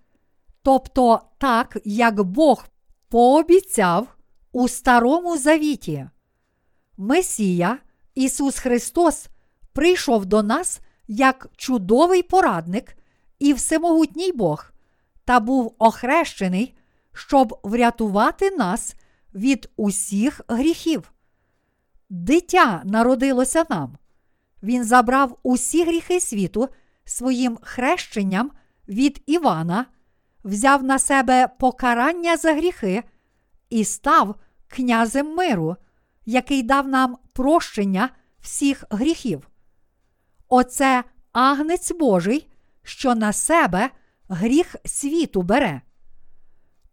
тобто так, як Бог пообіцяв у Старому Завіті. Месія Ісус Христос прийшов до нас як чудовий порадник і всемогутній Бог, та був охрещений, щоб врятувати нас від усіх гріхів. Дитя народилося нам. Він забрав усі гріхи світу своїм хрещенням від Івана, взяв на себе покарання за гріхи і став князем миру, який дав нам прощення всіх гріхів. Оце агнець Божий, що на себе гріх світу бере.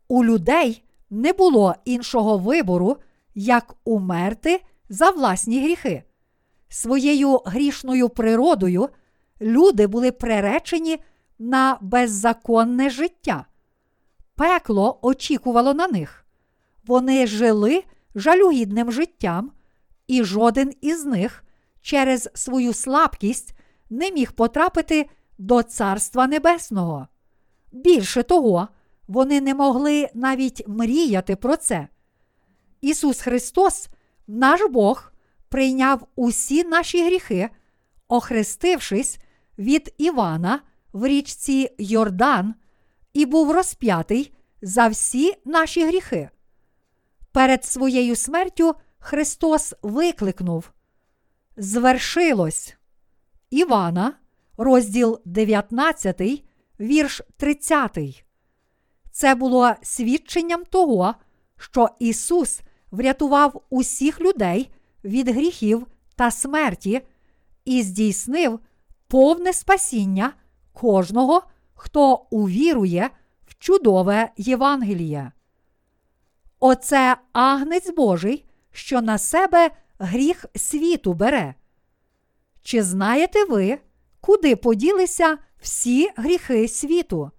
У людей не було іншого вибору, як умерти за власні гріхи. Своєю грішною природою люди були приречені на беззаконне життя. Пекло очікувало на них. Вони жили жалюгідним життям, і жоден із них через свою слабкість не міг потрапити до Царства Небесного. Більше того, вони не могли навіть мріяти про це. Ісус Христос, наш Бог, прийняв усі наші гріхи, охрестившись від Івана в річці Йордан, і був розп'ятий за всі наші гріхи. Перед своєю смертю Христос викликнув: Звершилось Івана, розділ 19, вірш 30. Це було свідченням того, що Ісус врятував усіх людей від гріхів та смерті і здійснив повне спасіння кожного, хто увірує в чудове Євангеліє. Оце агнець Божий, що на себе гріх світу бере. Чи знаєте ви, куди поділися всі гріхи світу?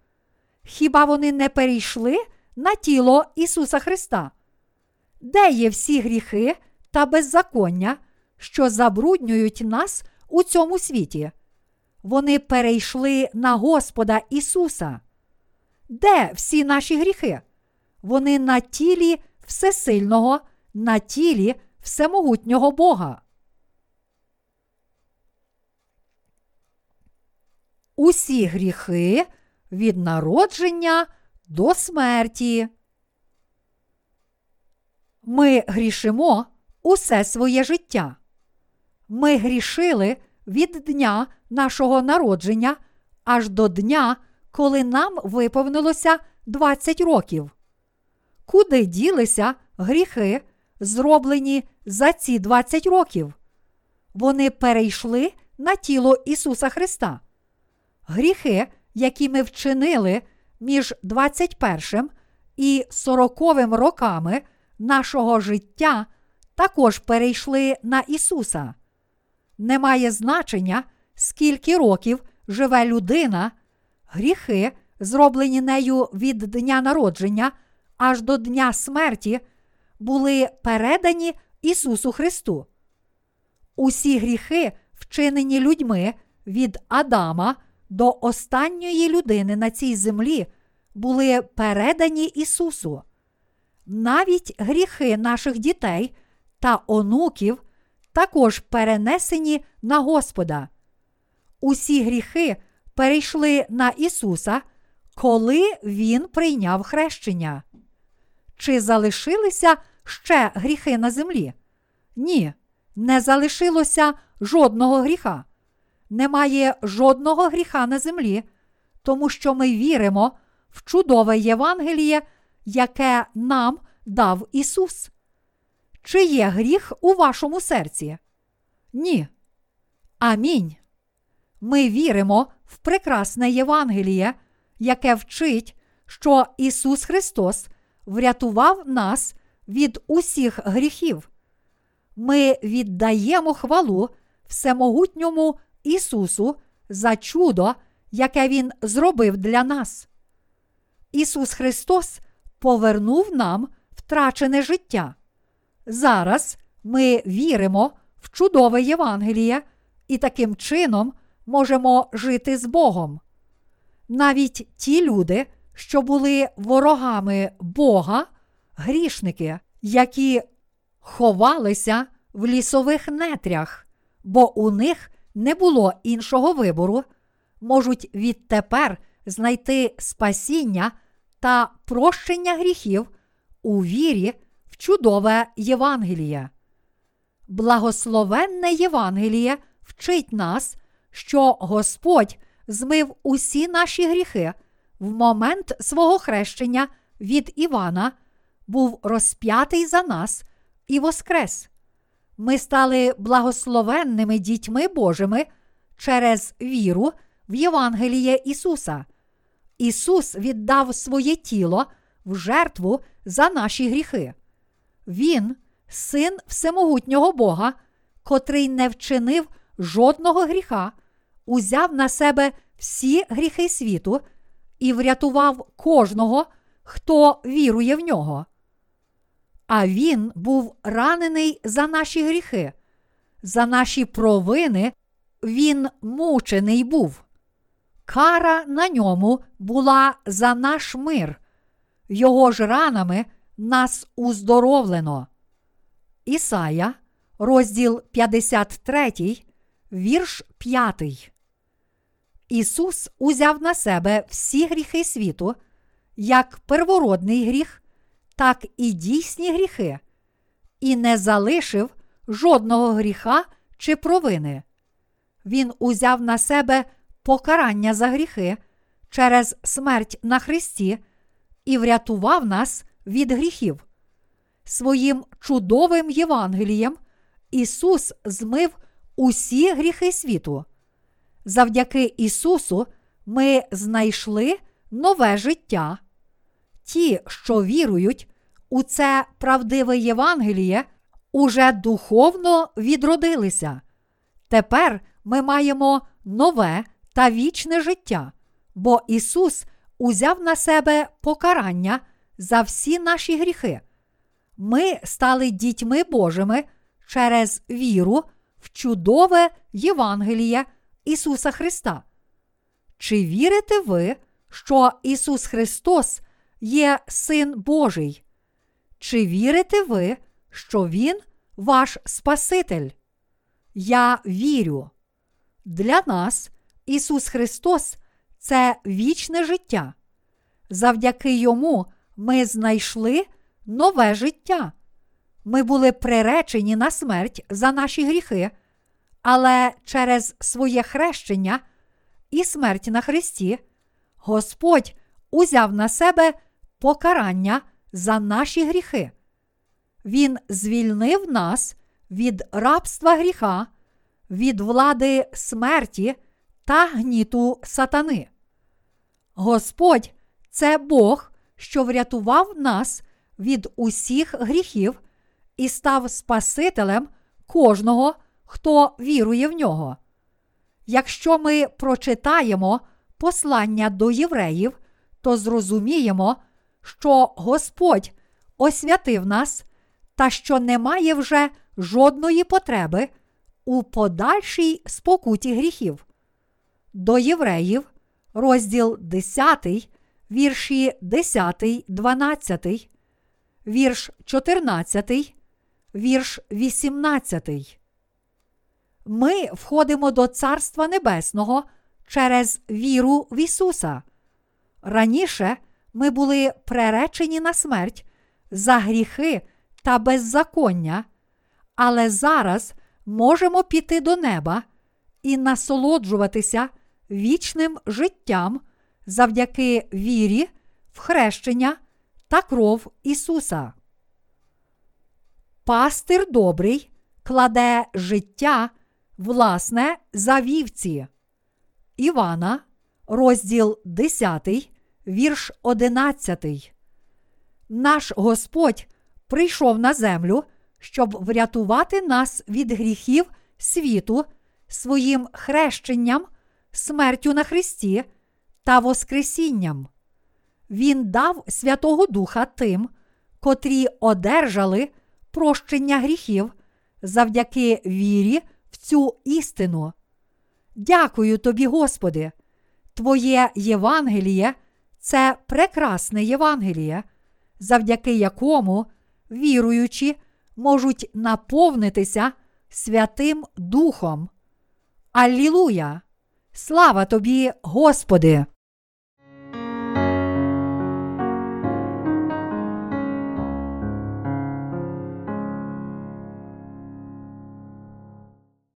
Хіба вони не перейшли на тіло Ісуса Христа? Де є всі гріхи та беззаконня, що забруднюють нас у цьому світі? Вони перейшли на Господа Ісуса. Де всі наші гріхи? Вони на тілі всесильного, на тілі всемогутнього Бога. Усі гріхи від народження до смерті. Ми грішимо усе своє життя. Ми грішили від дня нашого народження аж до дня, коли нам виповнилося 20 років. Куди ділися гріхи, зроблені за ці 20 років? вони перейшли на тіло Ісуса Христа. Гріхи, які ми вчинили між 21 і 40 роками нашого життя, також перейшли на Ісуса. Немає значення, скільки років живе людина, гріхи, зроблені нею від дня народження аж до дня смерті, були передані Ісусу Христу. Усі гріхи, вчинені людьми від Адама до останньої людини на цій землі, були передані Ісусу. Навіть гріхи наших дітей та онуків також перенесені на Господа. Усі гріхи перейшли на Ісуса, коли Він прийняв хрещення. Чи залишилися ще гріхи на землі? Ні, не залишилося жодного гріха. Немає жодного гріха на землі, тому що ми віримо в чудове Євангеліє, яке нам дав Ісус. Чи є гріх у вашому серці? Ні. Амінь. Ми віримо в прекрасне Євангеліє, яке вчить, що Ісус Христос врятував нас від усіх гріхів. Ми віддаємо хвалу Всемогутньому Ісусу за чудо, яке Він зробив для нас. Ісус Христос повернув нам втрачене життя. Зараз ми віримо в чудове Євангеліє і таким чином можемо жити з Богом. Навіть ті люди, що були ворогами Бога, грішники, які ховалися в лісових нетрях, бо у них не було іншого вибору, можуть відтепер знайти спасіння та прощення гріхів у вірі чудове Євангеліє. Благословенне Євангеліє вчить нас, що Господь змив усі наші гріхи в момент свого хрещення від Івана, був розп'ятий за нас і воскрес. Ми стали благословенними дітьми Божими через віру в Євангеліє Ісуса. Ісус віддав своє тіло в жертву за наші гріхи. Він, син всемогутнього Бога, котрий не вчинив жодного гріха, узяв на себе всі гріхи світу і врятував кожного, хто вірує в нього. А він був ранений за наші гріхи, за наші провини він мучений був. Кара на ньому була за наш мир, його ж ранами нас уздоровлено. Ісая, розділ 53, вірш 5. Ісус узяв на себе всі гріхи світу, як первородний гріх, так і дійсні гріхи, і не залишив жодного гріха чи провини. Він узяв на себе покарання за гріхи через смерть на Христі і врятував нас від гріхів. Своїм чудовим Євангелієм Ісус змив усі гріхи світу. Завдяки Ісусу ми знайшли нове життя. Ті, що вірують у це правдиве Євангеліє, уже духовно відродилися. Тепер ми маємо нове та вічне життя, бо Ісус узяв на себе покарання за всі наші гріхи. Ми стали дітьми Божими через віру в чудове Євангеліє Ісуса Христа. Чи вірите ви, що Ісус Христос є Син Божий? Чи вірите ви, що Він ваш Спаситель? Я вірю. Для нас Ісус Христос це вічне життя. Завдяки Йому ми знайшли нове життя. Ми були приречені на смерть за наші гріхи, але через своє хрещення і смерть на Христі Господь узяв на себе покарання за наші гріхи. Він звільнив нас від рабства гріха від влади смерті та гніту сатани. Господь це Бог, що врятував нас від усіх гріхів і став Спасителем кожного, хто вірує в нього. Якщо ми прочитаємо послання до євреїв, то зрозуміємо, що Господь освятив нас та що немає вже жодної потреби у подальшій спокуті гріхів. До євреїв, розділ 10, вірші 10, 12, вірш 14, вірш 18. Ми входимо до Царства Небесного через віру в Ісуса. Раніше ми були преречені на смерть за гріхи та беззаконня, але зараз можемо піти до неба і насолоджуватися вічним життям завдяки вірі, в хрещення та кров Ісуса. Пастир добрий кладе життя власне за вівці. Івана, розділ 10, вірш 11. Наш Господь прийшов на землю, щоб врятувати нас від гріхів світу своїм хрещенням, смертю на Христі та Воскресінням. Він дав Святого Духа тим, котрі одержали прощення гріхів завдяки вірі в цю істину. Дякую тобі, Господи, Твоє Євангеліє це прекрасне Євангеліє, завдяки якому віруючі можуть наповнитися Святим Духом. Аллілуя! Слава тобі, Господи!